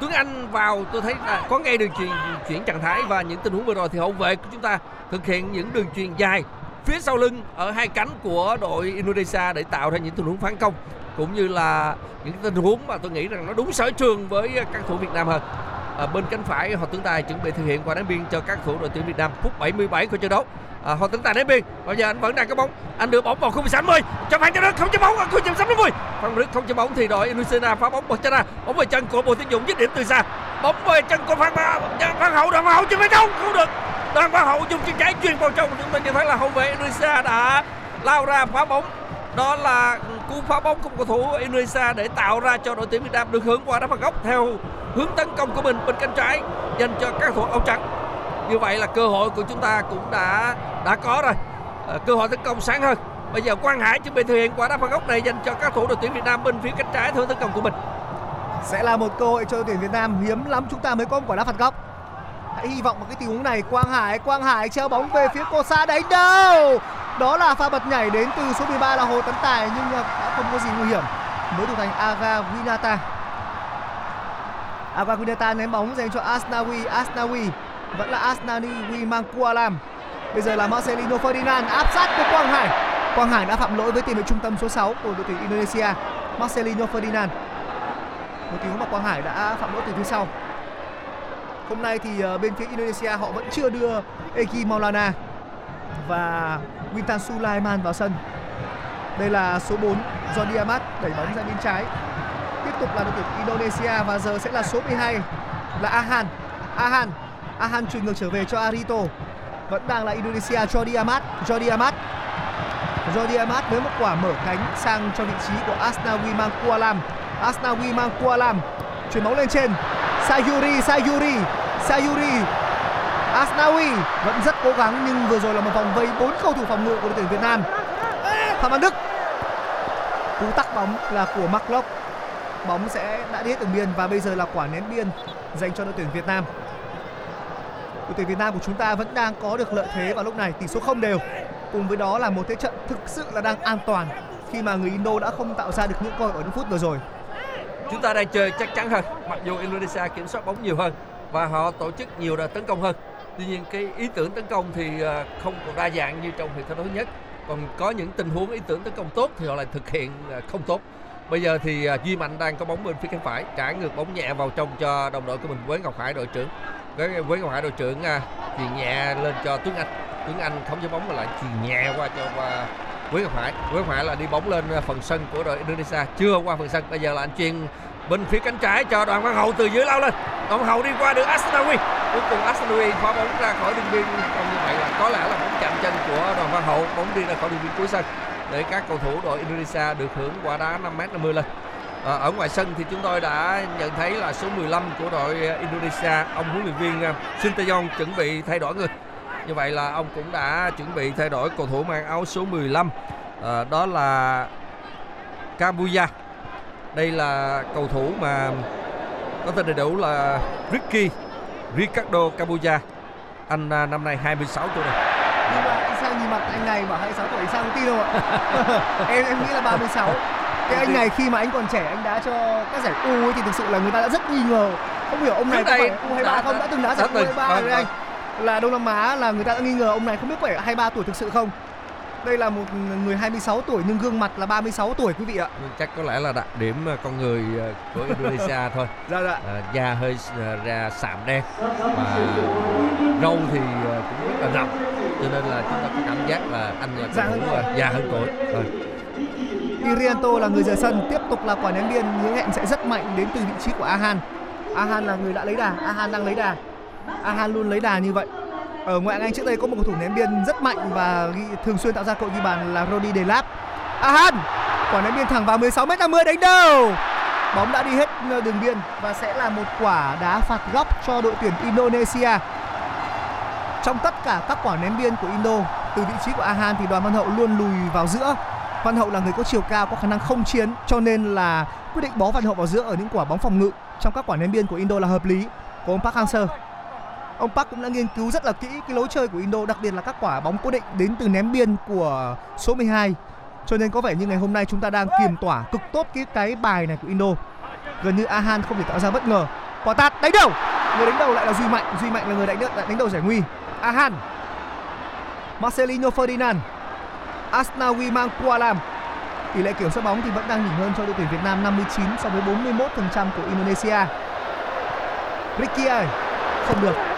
Tuấn Anh vào, tôi thấy là có ngay đường truyền, chuyển trạng thái và những tình huống vừa rồi thì hậu vệ của chúng ta thực hiện những đường truyền dài phía sau lưng ở hai cánh của đội Indonesia để tạo ra những tình huống phản công, cũng như là những tình huống mà tôi nghĩ rằng nó đúng sở trường với các thủ Việt Nam hơn à, bên cánh phải họ tướng Tài chuẩn bị thực hiện quả đá biên cho các thủ đội tuyển Việt Nam. Phút 77 của trận đấu. Ờ, à, họ tướng Tài đá biên. Bây giờ anh vẫn đang có bóng. Anh đưa bóng vào khung 60 cho Phan Châu Đức không cho bóng. Ở khung 60 Phan Đức không cho bóng thì đội Indonesia phá bóng bật chân ra bóng về chân của Bùi Tiến Dũng dứt điểm từ xa. Bóng về chân của Phan Phan Hậu. Đoàn Hậu chưa phải đâu không được. Đoàn Phan Hậu dùng chân trái chuyền vào trong. Chúng ta nhận thấy là hậu vệ Indonesia đã lao ra phá bóng đó là cú phá bóng của cầu thủ Indonesia để tạo ra cho đội tuyển Việt Nam được hướng qua đá phạt góc theo hướng tấn công của mình bên cánh trái dành cho các thủ áo trắng. Như vậy là cơ hội của chúng ta cũng đã đã có rồi. À, cơ hội tấn công sáng hơn. Bây giờ Quang Hải chuẩn bị thực hiện quả đá phạt góc này dành cho các thủ đội tuyển Việt Nam bên phía cánh trái theo hướng tấn công của mình. Sẽ là một cơ hội cho đội tuyển Việt Nam hiếm lắm chúng ta mới có một quả đá phạt góc. Hãy hy vọng vào cái tình huống này Quang Hải Quang Hải treo bóng về phía cô xa đánh đâu? Đó là pha bật nhảy đến từ số 13 là Hồ Tấn Tài, nhưng ờ, đã không có gì nguy hiểm. Mới thủ thành Aga Winata. Aga Winata ném bóng dành cho Asnawi. Asnawi vẫn là Asnawi mang Kualam bây giờ là Marcelino Ferdinand, áp sát của Quang Hải. Quang Hải đã phạm lỗi với tiền vệ trung tâm số 6 của đội tuyển Indonesia. Marcelino Ferdinand, một tình huống mà Quang Hải đã phạm lỗi từ phía sau. Hôm nay thì ờ, bên phía Indonesia họ vẫn chưa đưa Eki Maulana và Wintan Sulaiman vào sân. Đây là số 4 Jordi Amat đẩy bóng ra bên trái. Tiếp tục là đội tuyển Indonesia và giờ sẽ là số 12 là Ahan. Ahan Ahan chuyển ngược trở về cho Arito. Vẫn đang là Indonesia Jordi Amat Jordi Amat. Jordi Amat với một quả mở cánh sang cho vị trí của Asnawi Mangkualam Asnawi Mangkualam chuyển bóng lên trên. Sayuri Sayuri Sayuri. Asnawi vẫn rất cố gắng nhưng vừa rồi là một vòng vây bốn cầu thủ phòng ngự của đội tuyển Việt Nam. Phạm Văn Đức. Cú tắc bóng là của Mark Locke bóng sẽ đã đi hết đường biên và bây giờ là quả ném biên dành cho đội tuyển Việt Nam. Đội tuyển Việt Nam của chúng ta vẫn đang có được lợi thế vào lúc này, tỷ số không đều. Cùng với đó là một thế trận thực sự là đang an toàn khi mà người Indo đã không tạo ra được những cơ hội ở những phút vừa rồi. Chúng ta đang chơi chắc chắn hơn, mặc dù Indonesia kiểm soát bóng nhiều hơn và họ tổ chức nhiều đợt tấn công hơn tuy nhiên cái ý tưởng tấn công thì ờ, không còn đa dạng như trong hiệp thi đấu thứ nhất. Còn có những tình huống ý tưởng tấn công tốt thì họ lại thực hiện ờ, không tốt. Bây giờ thì ờ, duy mạnh đang có bóng bên phía cánh phải, trả ngược bóng nhẹ vào trong cho đồng đội của mình với ngọc hải đội trưởng. Với với ngọc hải đội trưởng thì nhẹ lên cho tuấn anh. Tuấn anh không cho bóng mà lại chuyền nhẹ qua cho, qua Nguyễn Ngọc Hải. Quế Ngọc Hải là đi bóng lên phần sân của đội Indonesia. Chưa qua phần sân, bây giờ là anh chuyên bên phía cánh trái cho đoàn văn hậu từ dưới lao lên. Đoàn văn hậu đi qua được Asnawi cuối cùng Asnawi phá bóng ra khỏi đường biên. Không như vậy là có lẽ là bóng chạm chân của đoàn văn hậu. Bóng đi ra khỏi đường biên cuối sân để các cầu thủ đội Indonesia được hưởng quả đá 5m50 lên. À, ở ngoài sân thì chúng tôi đã nhận thấy là số 15 của đội Indonesia ông huấn luyện viên à, uh, Sinteyong chuẩn bị thay đổi người. Như vậy là ông cũng đã chuẩn bị thay đổi cầu thủ mang áo số 15 à, đó là Kabuya. Đây là cầu thủ mà có tên đầy đủ là Ricky. Ricardo Kabuya anh à, năm nay 26 tuổi rồi. Nhưng mà sao nhìn mặt anh này mà 26 tuổi sao không tin đâu ạ? Em em nghĩ là 36 cái anh này khi mà anh còn trẻ anh đã cho các giải U ấy thì thực sự là người ta đã rất nghi ngờ. Không hiểu ông này có phải U 23 không? Đã từng đá giải U 23 rồi anh. là Đông Nam Á là người ta đã nghi ngờ ông này không biết có phải 23 tuổi thực sự không đây là một người 26 tuổi nhưng gương mặt là 36 tuổi quý vị ạ. Chắc có lẽ là đặc điểm à, con người à, của Indonesia thôi. Dạ dạ. À, da hơi à, ra sạm đen và râu thì cũng rất là rậm cho nên là chúng ta có cảm giác là anh là già hơn già hơn tuổi. Rồi. Irianto là người rời sân tiếp tục là quả ném biên hứa hẹn sẽ rất mạnh đến từ vị trí của Ahan. Ahan là người đã lấy đà, Ahan đang lấy đà. Ahan luôn lấy đà như vậy ở ngoại hạng Anh trước đây có một cầu thủ ném biên rất mạnh và thường xuyên tạo ra cơ ghi bàn là Rodi De Lap Ahan quả ném biên thẳng vào 16m50 đánh đầu. Bóng đã đi hết ờ, đường biên và sẽ là một quả đá phạt góc cho đội tuyển Indonesia. Trong tất cả các quả ném biên của Indo, từ vị trí của Ahan thì Đoàn Văn Hậu luôn lùi vào giữa. Văn Hậu là người có chiều cao, có khả năng không chiến, cho nên là quyết định bó Văn Hậu vào giữa ở những quả bóng phòng ngự trong các quả ném biên của Indo là hợp lý của ông Park Hang-seo ông Park cũng đã nghiên cứu rất là kỹ cái lối chơi của Indo đặc biệt là các quả bóng cố định đến từ ném biên của số 12 cho nên có vẻ như ngày hôm nay chúng ta đang kiềm tỏa cực tốt cái cái bài này của Indo. Gần như Ahan không thể tạo ra bất ngờ. Quả tạt đánh đầu! Người đánh đầu lại là Duy Mạnh Duy Mạnh là người đánh đầu, đánh đầu giải nguy. Ahan! Marcelino Ferdinand. Asnawi Mangkualam tỷ lệ kiểm soát bóng thì vẫn đang nhỉnh hơn cho đội tuyển Việt Nam 59 so với 41% của Indonesia. Ricky ơi không được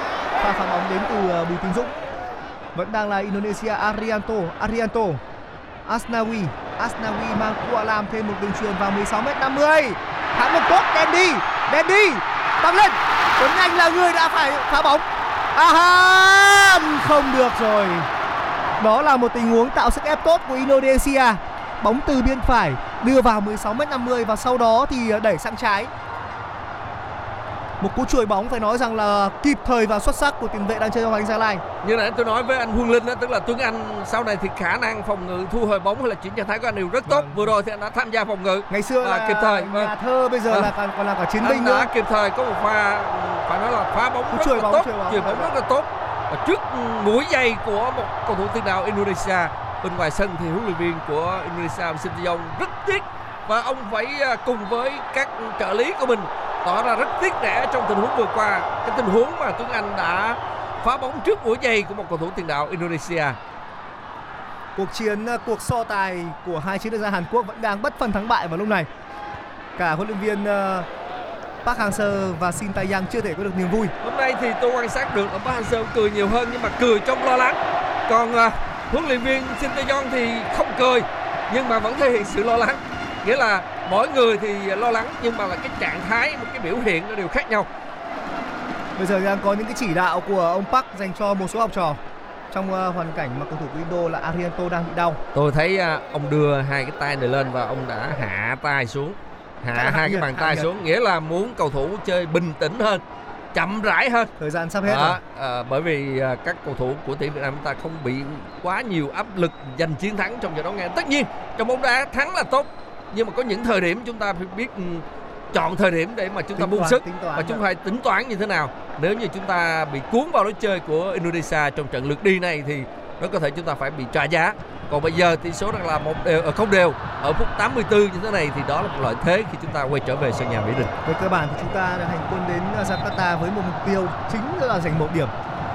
pha phá bóng đến từ ờ, Bùi Tiến Dũng. Vẫn đang là Indonesia, Arianto Arianto Asnawi Asnawi mang Kualam thêm một đường truyền vào 16m50 khá một tốt đen đi đen đi, tăng lên. Tuấn Anh là người đã phải phá bóng. Ahan không được rồi. Đó là một tình huống tạo sức ép tốt của Indonesia. Bóng từ biên phải đưa vào 16m50 và sau đó thì ờ, đẩy sang trái một cú chuồi bóng phải nói rằng là kịp thời và xuất sắc của tiền vệ đang chơi cho Hoàng Anh Gia Lai như nãy tôi nói với anh Huân Linh đó, tức là Tuấn Anh sau này thì khả năng phòng ngự thu hồi bóng hay là chuyển trạng thái của anh đều rất tốt Vâng. vừa rồi thì anh đã tham gia phòng ngự ngày xưa À, là kịp thời, vâng. nhà thơ bây giờ Vâng. là còn, còn là cả chiến binh nữa kịp thời có một pha phải nói là phá bóng rất là bóng, tốt chuyền bóng. rất là tốt và trước mũi giày của một cầu thủ tiền đạo Indonesia bên ngoài sân thì huấn luyện viên của Indonesia Sinteyong rất tiếc và ông phải à, cùng với các trợ lý của mình tỏ ra rất tiếc rẻ trong tình huống vừa qua. Cái tình huống mà Tuấn Anh đã phá bóng trước mũi giày của một cầu thủ tiền đạo Indonesia. Cuộc chiến uh, cuộc so tài của hai chiến lược gia Hàn Quốc vẫn đang bất phân thắng bại vào lúc này. Cả huấn luyện viên uh, Park Hang-seo và Shin Tae-yang chưa thể có được niềm vui. Hôm nay thì tôi quan sát được ở Park Hang-seo cười nhiều hơn nhưng mà cười trong lo lắng. Còn à, huấn luyện viên Shin Tae-yong thì không cười nhưng mà vẫn thể hiện sự lo lắng nghĩa là mỗi người thì lo lắng nhưng mà là cái trạng thái một cái biểu hiện nó đều khác nhau. Bây giờ đang có những cái chỉ đạo của ông Park dành cho một số học trò. Trong uh, hoàn cảnh mà cầu thủ của Indo là Arianto đang bị đau. Tôi thấy à, ông đưa hai cái tay này lên và ông đã hạ tay xuống. Hạ Hạ hai cái bàn tay xuống nghĩa là muốn cầu thủ chơi bình tĩnh hơn chậm rãi hơn. Thời gian sắp hết Đó, rồi. à, bởi vì à, các cầu thủ của tuyển Việt Nam chúng ta không bị quá nhiều áp lực giành chiến thắng trong trận đấu này. Tất nhiên trong bóng đá thắng là tốt nhưng mà có những thời điểm chúng ta phải biết ừ, chọn thời điểm để mà chúng ta buông toán, sức và chúng phải tính toán như thế nào. Nếu như chúng ta bị cuốn vào lối chơi của Indonesia trong trận lượt đi này thì rất có thể chúng ta phải bị trả giá. Còn bây giờ tỷ số đang là một đều ở không đều ở phút 84 như thế này thì đó là một lợi thế khi chúng ta quay trở về sân nhà Mỹ Đình. về cơ bản thì chúng ta đã hành quân đến uh, Jakarta với một mục tiêu chính là giành một điểm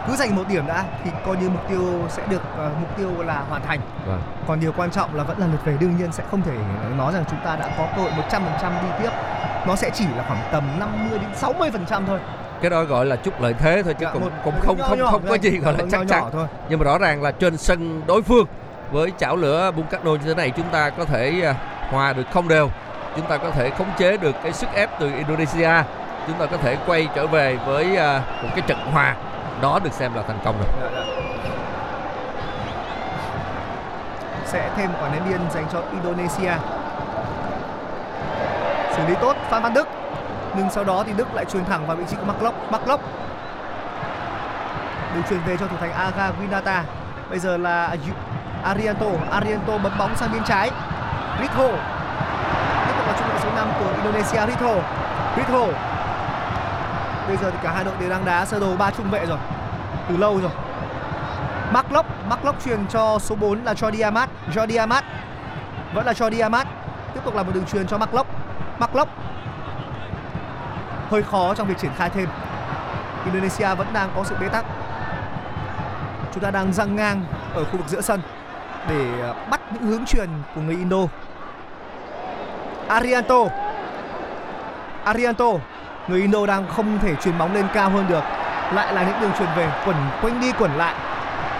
cứ giành một điểm đã thì coi như mục tiêu sẽ được uh, mục tiêu là hoàn thành. Vâng. còn điều quan trọng là vẫn là lượt về đương nhiên sẽ không thể nói rằng chúng ta đã có cơ hội 100% đi tiếp. Nó sẽ chỉ là khoảng tầm 50 đến 60 phần trăm thôi. Cái đó gọi là chút lợi thế thôi chứ Dạ, cũng, một- cũng không nhỏ không nhỏ không có gì gọi là chắc chắn. thôi. Nhưng mà rõ ràng là trên sân đối phương với chảo lửa bung cát nô như thế này chúng ta có thể à, hòa được không đều. Chúng ta có thể khống chế được cái sức ép từ Indonesia. Chúng ta có thể quay trở về với à, một cái trận hòa đó được xem là thành công rồi. Dạ, dạ. Sẽ thêm một quả ném biên dành cho Indonesia. Xử lý tốt Phan Văn Đức. Nhưng sau đó thì Đức lại truyền thẳng vào vị trí của Marklock Marklock được truyền về cho thủ thành Aga Winata. Bây giờ là Arianto. Arianto bấm bóng sang bên trái. Ritho. Tiếp tục là trung vệ số 5 của Indonesia, Ritho. Ritho bây giờ thì cả hai đội đều đang đá sơ đồ ba trung vệ rồi. Từ lâu rồi. Marklock Marklock truyền cho số 4 là Jordi Amat. Jordi Amat, vẫn là Jordi Amat. Tiếp tục là một đường truyền cho Marklock Marklock hơi khó trong việc triển khai thêm. Indonesia vẫn đang có sự bế tắc. Chúng ta đang răng ngang ở khu vực giữa sân để ờ, bắt những hướng truyền của người Indo. Arianto. Arianto người Indo đang không thể truyền bóng lên cao hơn được. Lại là những đường truyền về quẩn quanh đi quẩn lại.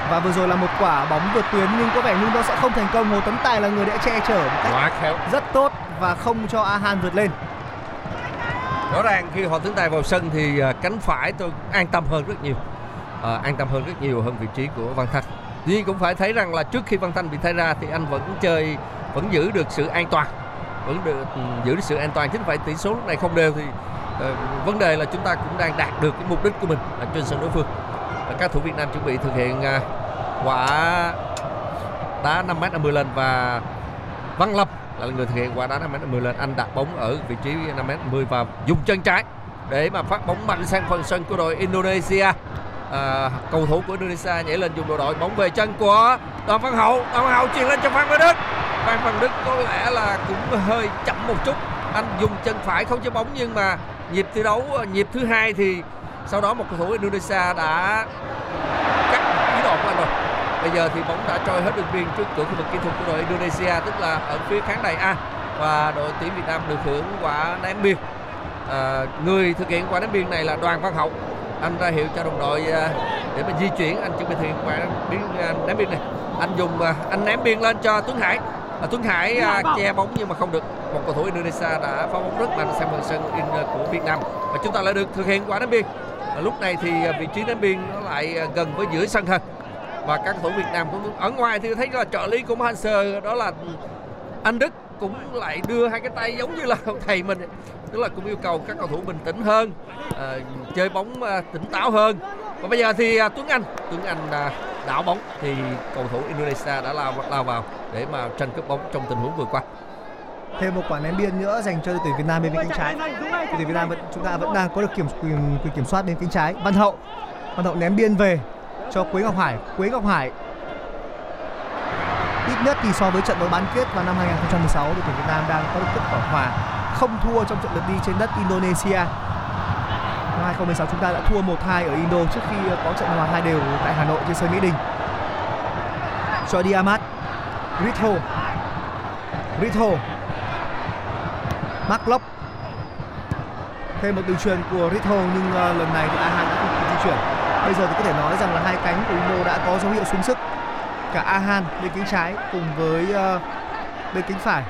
Và vừa rồi là một quả bóng vượt tuyến nhưng có vẻ như nó sẽ không thành công. Hồ Tấn Tài là người đã che chở một cách rất tốt và không cho Ahan vượt lên. Rõ ràng khi họ tướng tài vào sân thì à, cánh phải tôi an tâm hơn rất nhiều. À, an tâm hơn rất nhiều hơn vị trí của Văn Thanh. Nhiên cũng phải thấy rằng là trước khi Văn Thanh bị thay ra thì anh vẫn chơi vẫn giữ được sự an toàn. Vẫn được ừ, giữ được sự an toàn. Không phải tỷ số lúc này không đều thì Ờ, vấn đề là chúng ta cũng đang đạt được cái mục đích của mình ở trên sân đối phương. Và các thủ Việt Nam chuẩn bị thực hiện à, quả đá 5 m 50 lên và Văn Lâm là người thực hiện quả đá 5 m 50 lên. Anh đặt bóng ở vị trí 5 m 50 và dùng chân trái để mà phát bóng mạnh sang phần sân của đội Indonesia. À, cầu thủ của Indonesia nhảy lên dùng đội đội bóng về chân của Đoàn Văn Hậu. Đoàn Văn Hậu chuyển lên cho Phan Văn Đức. Phan Văn Đức có lẽ là cũng hơi chậm một chút. Anh dùng chân phải không cho bóng nhưng mà nhịp thi đấu ờ, nhịp thứ hai thì sau đó một cầu thủ Indonesia đã cắt ý đồ của anh rồi. Bây giờ thì bóng đã trôi hết đường biên trước cửa khu vực kỹ thuật của đội Indonesia tức là ở phía khán đài A và đội tuyển Việt Nam được hưởng quả ném biên. À, người thực hiện quả ném biên này là Đoàn Văn Hậu. Anh ra hiệu cho đồng đội ờ, để mà di chuyển. Anh chuẩn bị thực hiện quả ném biên này. Anh dùng anh ném biên lên cho Tuấn Hải à, Tuấn Hải à, che bóng nhưng mà không được. Một cầu thủ Indonesia đã phá bóng rất mạnh sang phần sân in à, của Việt Nam. Và chúng ta lại được thực hiện quả ném biên. À, lúc này thì à, vị trí ném biên nó lại à, gần với giữa sân hơn. Và các cầu thủ Việt Nam cũng ở ngoài thì thấy là trợ lý của Hanser đó là anh Đức cũng lại đưa hai cái tay giống như là thầy mình. Tức là cũng yêu cầu các cầu thủ bình tĩnh hơn à, chơi bóng à, tỉnh táo hơn. Và bây giờ thì à, Tuấn Anh. Tuấn Anh à, đảo bóng thì cầu thủ Indonesia đã lao lao vào để mà tranh cướp bóng trong tình huống vừa qua thêm một quả ném biên nữa dành cho đội tuyển Việt Nam bên cánh trái. Đội tuyển Việt Nam vẫn chúng ta vẫn đang có được kiểm quyền, quyền kiểm soát bên cánh trái. Văn Hậu, Văn Hậu ném biên về cho Quế Ngọc Hải. Quế Ngọc Hải ít nhất thì so với trận đấu bán kết vào năm 2016 đội tuyển Việt Nam đang có được kết quả hòa không thua trong trận lượt đi trên đất Indonesia. 2016 chúng ta đã thua 1-2 ở Indo trước khi có trận hòa hai đều tại Hà Nội trên sân Mỹ Đình. Jordi Amat, Ritho, Ritho Mark Locke thêm một đường truyền của Ritho nhưng uh, lần này thì Ahan đã không di chuyển. Bây giờ thì có thể nói rằng là hai cánh của Indo đã có dấu hiệu xuống sức. Cả Ahan bên cánh trái cùng với uh, bên cánh phải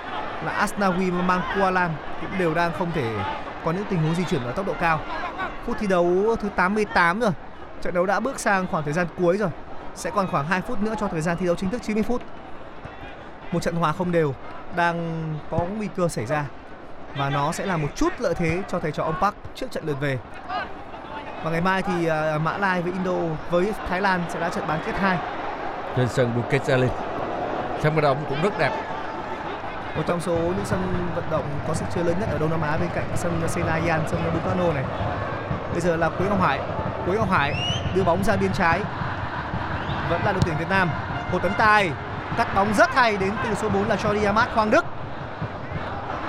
là Asnawi và Mangkualam cũng đều đang không thể có những tình huống di chuyển ở tốc độ cao phút thi đấu thứ 88 rồi trận đấu đã bước sang khoảng thời gian cuối rồi sẽ còn khoảng 2 phút nữa cho thời gian thi đấu chính thức 90 phút một trận hòa không đều đang có nguy cơ xảy ra và nó sẽ là một chút lợi thế cho thầy trò ông Park trước trận lượt về. Và ngày mai thì uh, Mã Lai với Indo với Thái Lan sẽ đá trận bán kết 2 trên sân Bukit Jalil. Sân vận động cũng rất đẹp. Một trong số những sân vận động có sức chứa lớn nhất ở Đông Nam Á bên cạnh sân Senayan, sân Bukano này. Bây giờ là Quế Ngọc Hải. Quế Ngọc Hải đưa bóng ra biên trái. Vẫn là đội tuyển Việt Nam. Hồ Tấn Tài cắt bóng rất hay đến từ số 4 là Jordi Amat Hoàng Đức.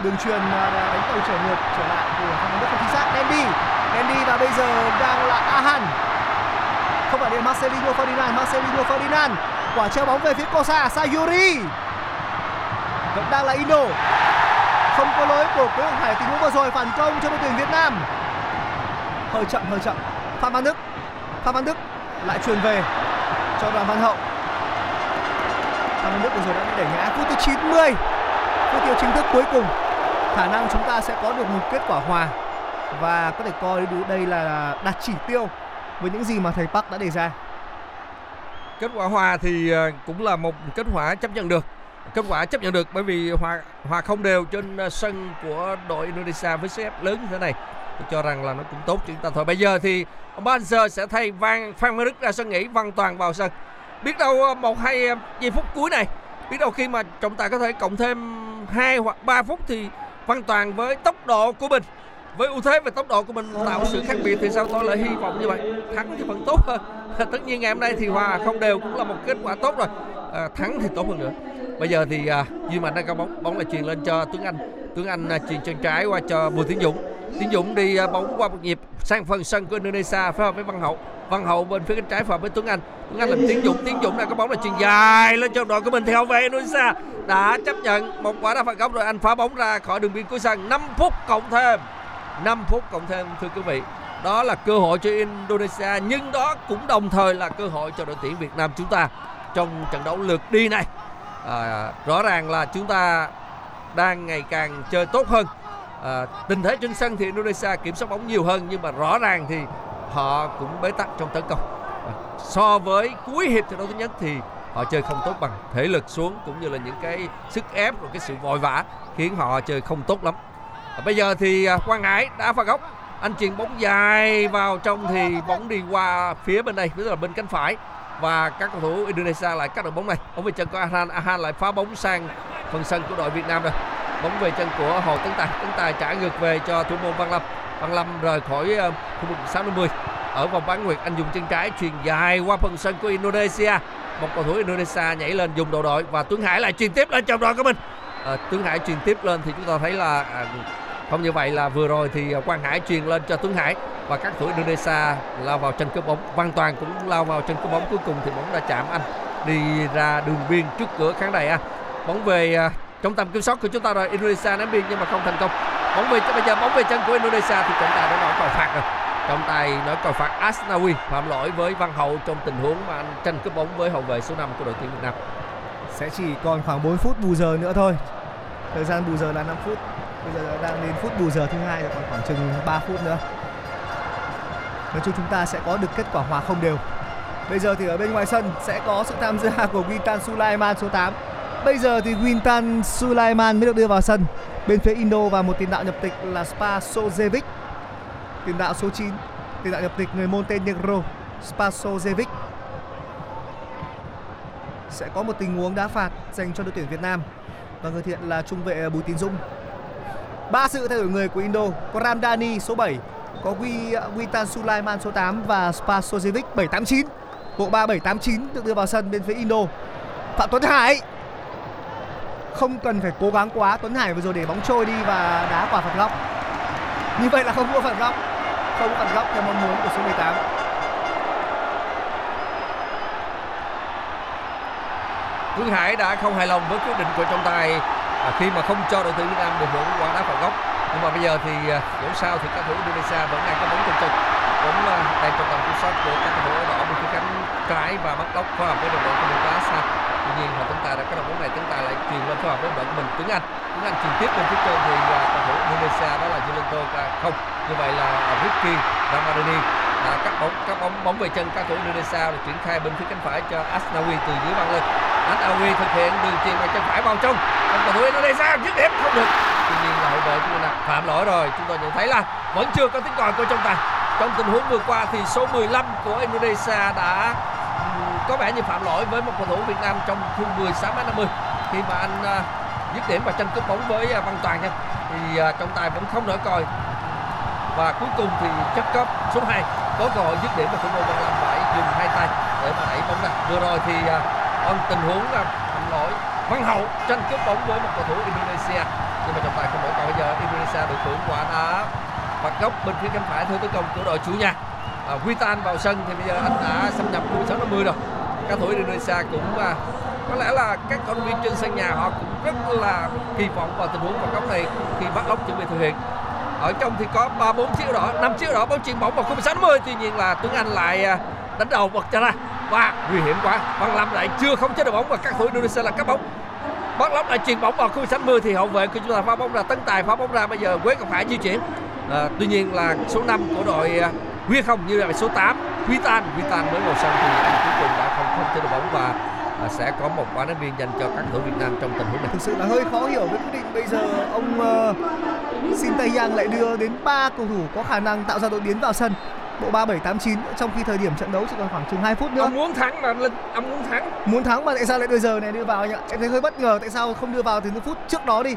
Đường truyền à, đánh cầu trở ngược trở lại của hoàng Đức không chính xác. Andy Andy và bây giờ đang là Ahan không phải là Marcelino Ferdinand Marcelino Ferdinand. Quả treo bóng về phía cosa Sayuri. Vẫn đang là Indo không có lỗi của Quế Ngọc Hải tình huống vừa rồi, phản công cho đội tuyển Việt Nam hơi chậm hơi chậm. Phan Văn Đức. Phan Văn Đức lại truyền về cho Đoàn Văn Hậu. Phan Văn Đức vừa rồi đã bị đẩy ngã. Phút thứ 90 phút tiêu chính thức cuối cùng. Khả năng chúng ta sẽ có được một kết quả hòa. Và có thể coi đây là đạt chỉ tiêu với những gì mà thầy Park đã đề ra. Kết quả hòa thì ờ, cũng là một kết quả chấp nhận được. Kết quả chấp nhận được bởi vì hòa hòa không đều trên sân của đội Indonesia với CF lớn như thế này. Tôi cho rằng là nó cũng tốt cho chúng ta thôi. Bây giờ thì ông Banzer sẽ thay Van Phan Văn Đức ra sân nghỉ, Văn Toàn vào sân. Biết đâu ờ, một hai ờ, giây phút cuối này, biết đâu khi mà trọng tài có thể cộng thêm hai hoặc 3 phút thì Văn toàn với tốc độ của mình với ưu thế về tốc độ của mình tạo sự khác biệt thì sao tôi lại hy vọng như vậy? Thắng thì vẫn tốt hơn. Tất nhiên ngày hôm nay thì hòa không đều cũng là một kết quả tốt rồi. À, thắng thì tốt hơn nữa. Bây giờ thì à, duy mạnh đang cao bóng bóng là truyền lên cho tuấn anh. Tuấn anh à, truyền chân trái qua cho bùi tiến dũng. Tiến dũng đi à, bóng qua một nhịp sang phần sân của indonesia phối hợp với văn hậu. Văn hậu bên phía cánh trái phối hợp với tuấn anh. Tuấn anh làm tiến dũng tiến dũng là có bóng là truyền dài lên cho đội của mình theo về indonesia đã chấp nhận. Một quả đá phạt góc rồi anh phá bóng ra khỏi đường biên cuối sân. 5 phút cộng thêm. 5 phút cộng thêm thưa quý vị. Đó là cơ hội cho Indonesia nhưng đó cũng đồng thời là cơ hội cho đội tuyển Việt Nam chúng ta trong trận đấu lượt đi này. À, rõ ràng là chúng ta đang ngày càng chơi tốt hơn. À, tình thế trên sân thì Indonesia kiểm soát bóng nhiều hơn nhưng mà rõ ràng thì họ cũng bế tắc trong tấn công. À, so với cuối hiệp trận đấu thứ nhất thì họ chơi không tốt bằng thể lực xuống cũng như là những cái sức ép rồi cái sự vội vã khiến họ chơi không tốt lắm và bây giờ thì à, Quang Hải đã phạt góc. Anh chuyền bóng dài vào trong thì bóng đi qua phía bên đây tức là bên cánh phải. Và các cầu thủ Indonesia lại cắt được bóng này. Bóng về chân của Ahan. Ahan lại phá bóng sang phần sân của đội Việt Nam rồi. Bóng về chân của Hồ Tấn Tài. Tấn Tài trả ngược về cho thủ môn Văn Lâm. Văn Lâm rời khỏi ờ, khu vực 60 ở vòng bán nguyệt, anh dùng chân trái chuyền dài qua phần sân của Indonesia. Một cầu thủ Indonesia nhảy lên dùng đầu đội. Và Tuấn Hải lại truyền tiếp lên trong đội của mình à, Tuấn Hải truyền tiếp lên thì chúng ta thấy là à, không như vậy là vừa rồi thì Quang Hải truyền lên cho Tuấn Hải và các thủ Indonesia lao vào chân cướp bóng. Văn Toàn cũng lao vào chân cướp bóng. Cuối cùng thì bóng đã chạm anh. Đi ra đường biên trước cửa khán đài anh. Bóng về à, trong tầm kiểm soát của chúng ta rồi. Indonesia ném biên nhưng mà không thành công. Bóng về bây giờ bóng về chân của Indonesia thì trọng tài đã nói còi phạt rồi. Trọng tài nói còi phạt Asnawi phạm lỗi với Văn Hậu trong tình huống mà anh tranh cướp bóng với hậu vệ số 5 của đội tuyển Việt Nam sẽ chỉ còn khoảng 4 phút bù giờ nữa thôi. Thời gian bù giờ là 5 phút bây giờ đang đến phút bù giờ thứ hai còn khoảng chừng 3 phút nữa. Nói chung chúng ta sẽ có được kết quả hòa không đều. Bây giờ thì ở bên ngoài sân sẽ có sự tham gia của Wintan Sulaiman số 8 Bây giờ thì Wintan Sulaiman mới được đưa vào sân. Bên phía Indo và một tiền đạo nhập tịch là Spasojevic. Tiền đạo số 9, tiền đạo nhập tịch người Montenegro, Spasojevic. Sẽ có một tình huống đá phạt dành cho đội tuyển Việt Nam và người thiện là trung vệ Bùi Tín Dũng. Ba sự thay đổi người của Indo có Ramdani số 7, có Wi Witan Sulaiman số 8 và Spasojevic 789. Bộ ba 789 được đưa vào sân bên phía Indo. Phạm Tuấn Hải không cần phải cố gắng quá Tuấn Hải vừa rồi để bóng trôi đi và đá quả phạt góc như vậy là không có phạt góc không có phạt góc theo mong muốn của số 18 Phương Hải đã không hài lòng với quyết định của trọng tài à, khi mà không cho đội tuyển Việt Nam được hưởng quả đá phạt góc. Nhưng mà bây giờ thì à, dẫu sao thì các thủ Indonesia vẫn đang có bóng trong chân. Cũng à, đang trong tầm kiểm soát của các cầu thủ đỏ bên phía cánh trái và bắt góc phối hợp với đồng đội của mình Sa tuy nhiên họ chúng ta đã có đội bóng này chúng ta lại truyền lên phối hợp với đội của mình. Tuấn Anh Tuấn Anh truyền tiếp bên phía trên thì à, cầu thủ Indonesia đó là Julianto không như vậy là Ricky Ramadani đã cắt bóng cắt bóng bóng về chân các thủ Indonesia rồi triển khai bên phía cánh phải cho Asnawi từ dưới băng lên. Asnawi thực hiện đường chuyền bằng chân phải vào trong còn cầu thủ Indonesia dứt điểm, không được. Tuy nhiên là hậu vệ của mình phạm lỗi rồi. Chúng tôi nhận thấy là vẫn chưa có tiếng còi của trọng tài. Trong tình huống vừa qua thì số 15 của Indonesia đã có vẻ như phạm lỗi với một cầu thủ Việt Nam trong khung 16 m 50 khi mà anh à, dứt điểm và tranh cướp bóng với à, Văn Toàn nha, thì à, trọng tài vẫn không nổi còi. Và cuối cùng thì chất cấp số 2 có cơ hội dứt điểm và thủ môn Văn Lâm phải dùng hai tay để mà đẩy bóng ra. Vừa rồi thì à, tình huống là phạm lỗi. Văn Hậu tranh cướp bóng với một cầu thủ Indonesia. Nhưng mà trọng tài không đổi còn bây giờ Indonesia được hưởng quả đá. Phạt góc bên phía cánh phải theo tấn công của đội chủ nhà. À, Witan vào sân thì bây giờ anh đã xâm nhập khu 6 50 rồi. Các thủ Indonesia cũng à, có lẽ là các công viên trên sân nhà họ cũng rất là kỳ vọng vào tình huống phạt góc này khi bắt lóc chuẩn bị thực hiện. Ở trong thì có ba bốn chiếc đỏ năm chiếc đỏ bóng chuyền bóng vào khung 60 tuy nhiên là Tuấn Anh lại à, đánh đầu bật cho ra và nguy hiểm quá. Văn Lâm lại chưa không chế được bóng và các thủ Indonesia là cắt bóng. Bắt lóc lại chuyền bóng vào khu sánh mưa thì hậu vệ của chúng ta phá bóng ra tấn tài phá bóng ra bây giờ Quế còn phải di chuyển. À, tuy nhiên là số 5 của đội à, Huy không như là số 8 Huy Tan. Huy Tan mới vào sân thì anh cuối cùng đã không không chế được bóng và à, sẽ có một quả đá biên dành cho các thủ Việt Nam trong tình huống này. Thực sự là hơi khó hiểu với quyết định bây giờ ông ờ, uh, Shin Tae Yang lại đưa đến ba cầu thủ có khả năng tạo ra đột biến vào sân bộ 3789 trong khi thời điểm trận đấu chỉ còn khoảng chừng 2 phút nữa. Ông muốn thắng mà ông muốn thắng. Muốn thắng mà tại sao lại đưa giờ này đưa vào nhỉ? Em thấy hơi bất ngờ tại sao không đưa vào từ những phút trước đó đi.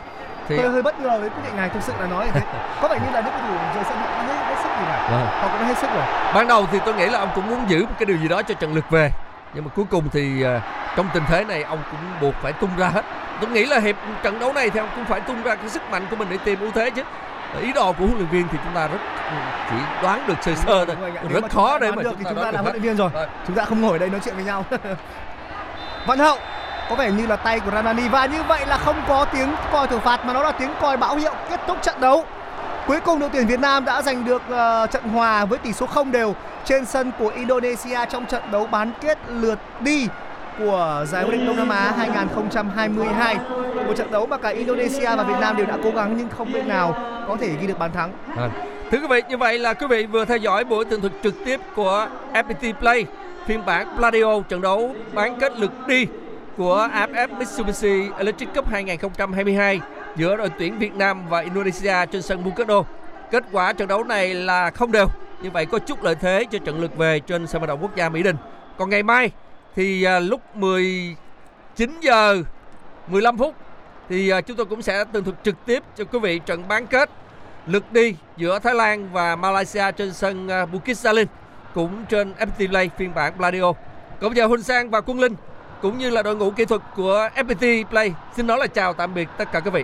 Thì hơi hơi bất ngờ với quyết định này thực sự là nói thế. Có vẻ như là những cầu thủ rời sân họ hơi hết sức gì cả. Vâng. họ cũng đã hết sức rồi. Ban đầu thì tôi nghĩ là ông cũng muốn giữ một cái điều gì đó cho trận lượt về. Nhưng mà cuối cùng thì à, trong tình thế này ông cũng buộc phải tung ra hết. Tôi nghĩ là hiệp trận đấu này thì ông cũng phải tung ra cái sức mạnh của mình để tìm ưu thế chứ ý đồ của huấn luyện viên thì chúng ta rất chỉ đoán được sơ sơ thôi. rất khó để đoán mà được thì chúng ta là huấn luyện viên rồi. Chúng ta không ngồi đây nói chuyện với nhau. Văn Hậu có vẻ như là tay của Ranani và như vậy là không có tiếng còi thổi phạt mà nó là tiếng còi báo hiệu kết thúc trận đấu. Cuối cùng đội tuyển Việt Nam đã giành được ờ, trận hòa với tỷ số không đều trên sân của Indonesia trong trận đấu bán kết lượt đi của giải vô địch Đông Nam Á 2022. Một trận đấu mà cả Indonesia và Việt Nam đều đã cố gắng nhưng không bên nào có thể ghi được bàn thắng. À. Thưa quý vị, như vậy là quý vị vừa theo dõi buổi tường thuật trực tiếp của FPT Play phiên bản Pladio trận đấu bán kết lượt đi của AFF Mitsubishi Electric Cup 2022 giữa đội tuyển Việt Nam và Indonesia trên sân Bukit Kết quả trận đấu này là không đều. Như vậy có chút lợi thế cho trận lượt về trên sân vận động quốc gia Mỹ Đình. Còn ngày mai thì à, lúc 19 giờ 15 phút thì à, chúng tôi cũng sẽ tường thuật trực tiếp cho quý vị trận bán kết lượt đi giữa Thái Lan và Malaysia trên sân à, Bukit Jalil cũng trên FPT Play phiên bản Pladio. Còn bây giờ Huỳnh Sang và Quân Linh cũng như là đội ngũ kỹ thuật của FPT Play xin nói là chào tạm biệt tất cả quý vị.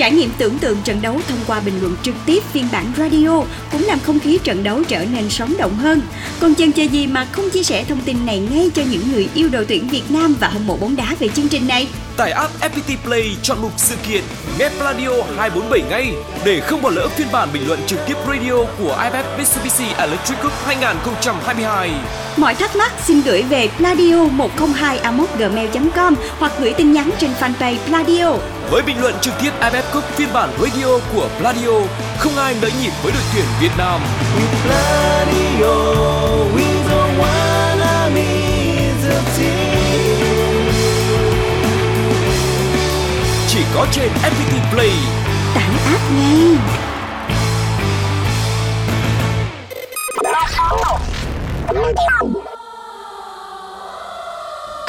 Trải nghiệm tưởng tượng trận đấu thông qua bình luận trực tiếp phiên bản radio cũng làm không khí trận đấu trở nên sống động hơn. Còn chần chờ gì mà không chia sẻ thông tin này ngay cho những người yêu đội tuyển Việt Nam và hâm mộ bóng đá về chương trình này? Tải app FPT Play chọn mục sự kiện nghe Pladio 247 ngay để không bỏ lỡ phiên bản bình luận trực tiếp radio của IFF Mitsubishi Electric Cup 2022. Mọi thắc mắc xin gửi về pladio 102 gmail com hoặc gửi tin nhắn trên fanpage Pladio. Với bình luận trực tiếp IFF Cup phiên bản radio của Pladio, không ai nỡ nhịp với đội tuyển Việt Nam. Pladio, we don't wanna miss a team. Chỉ có trên FPT Play. Tải app ngay.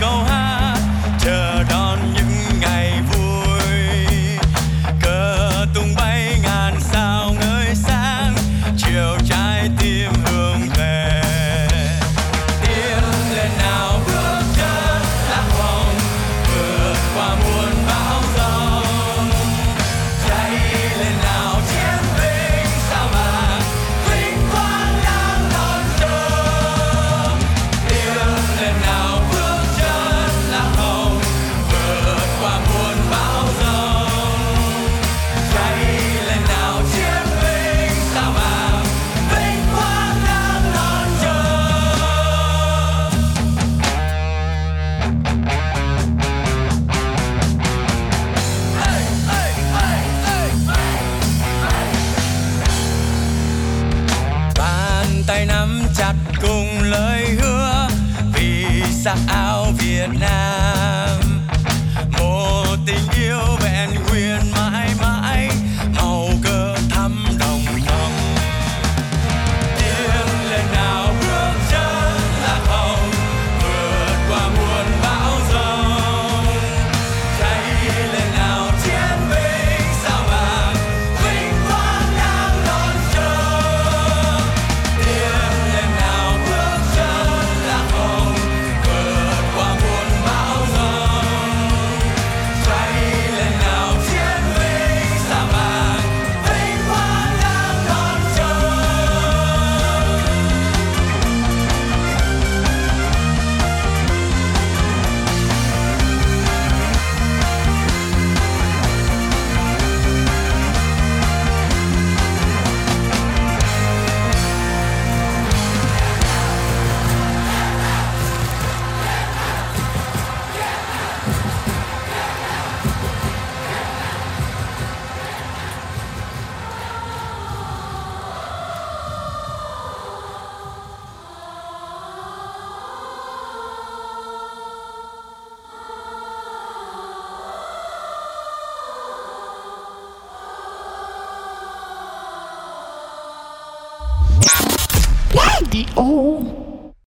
Chung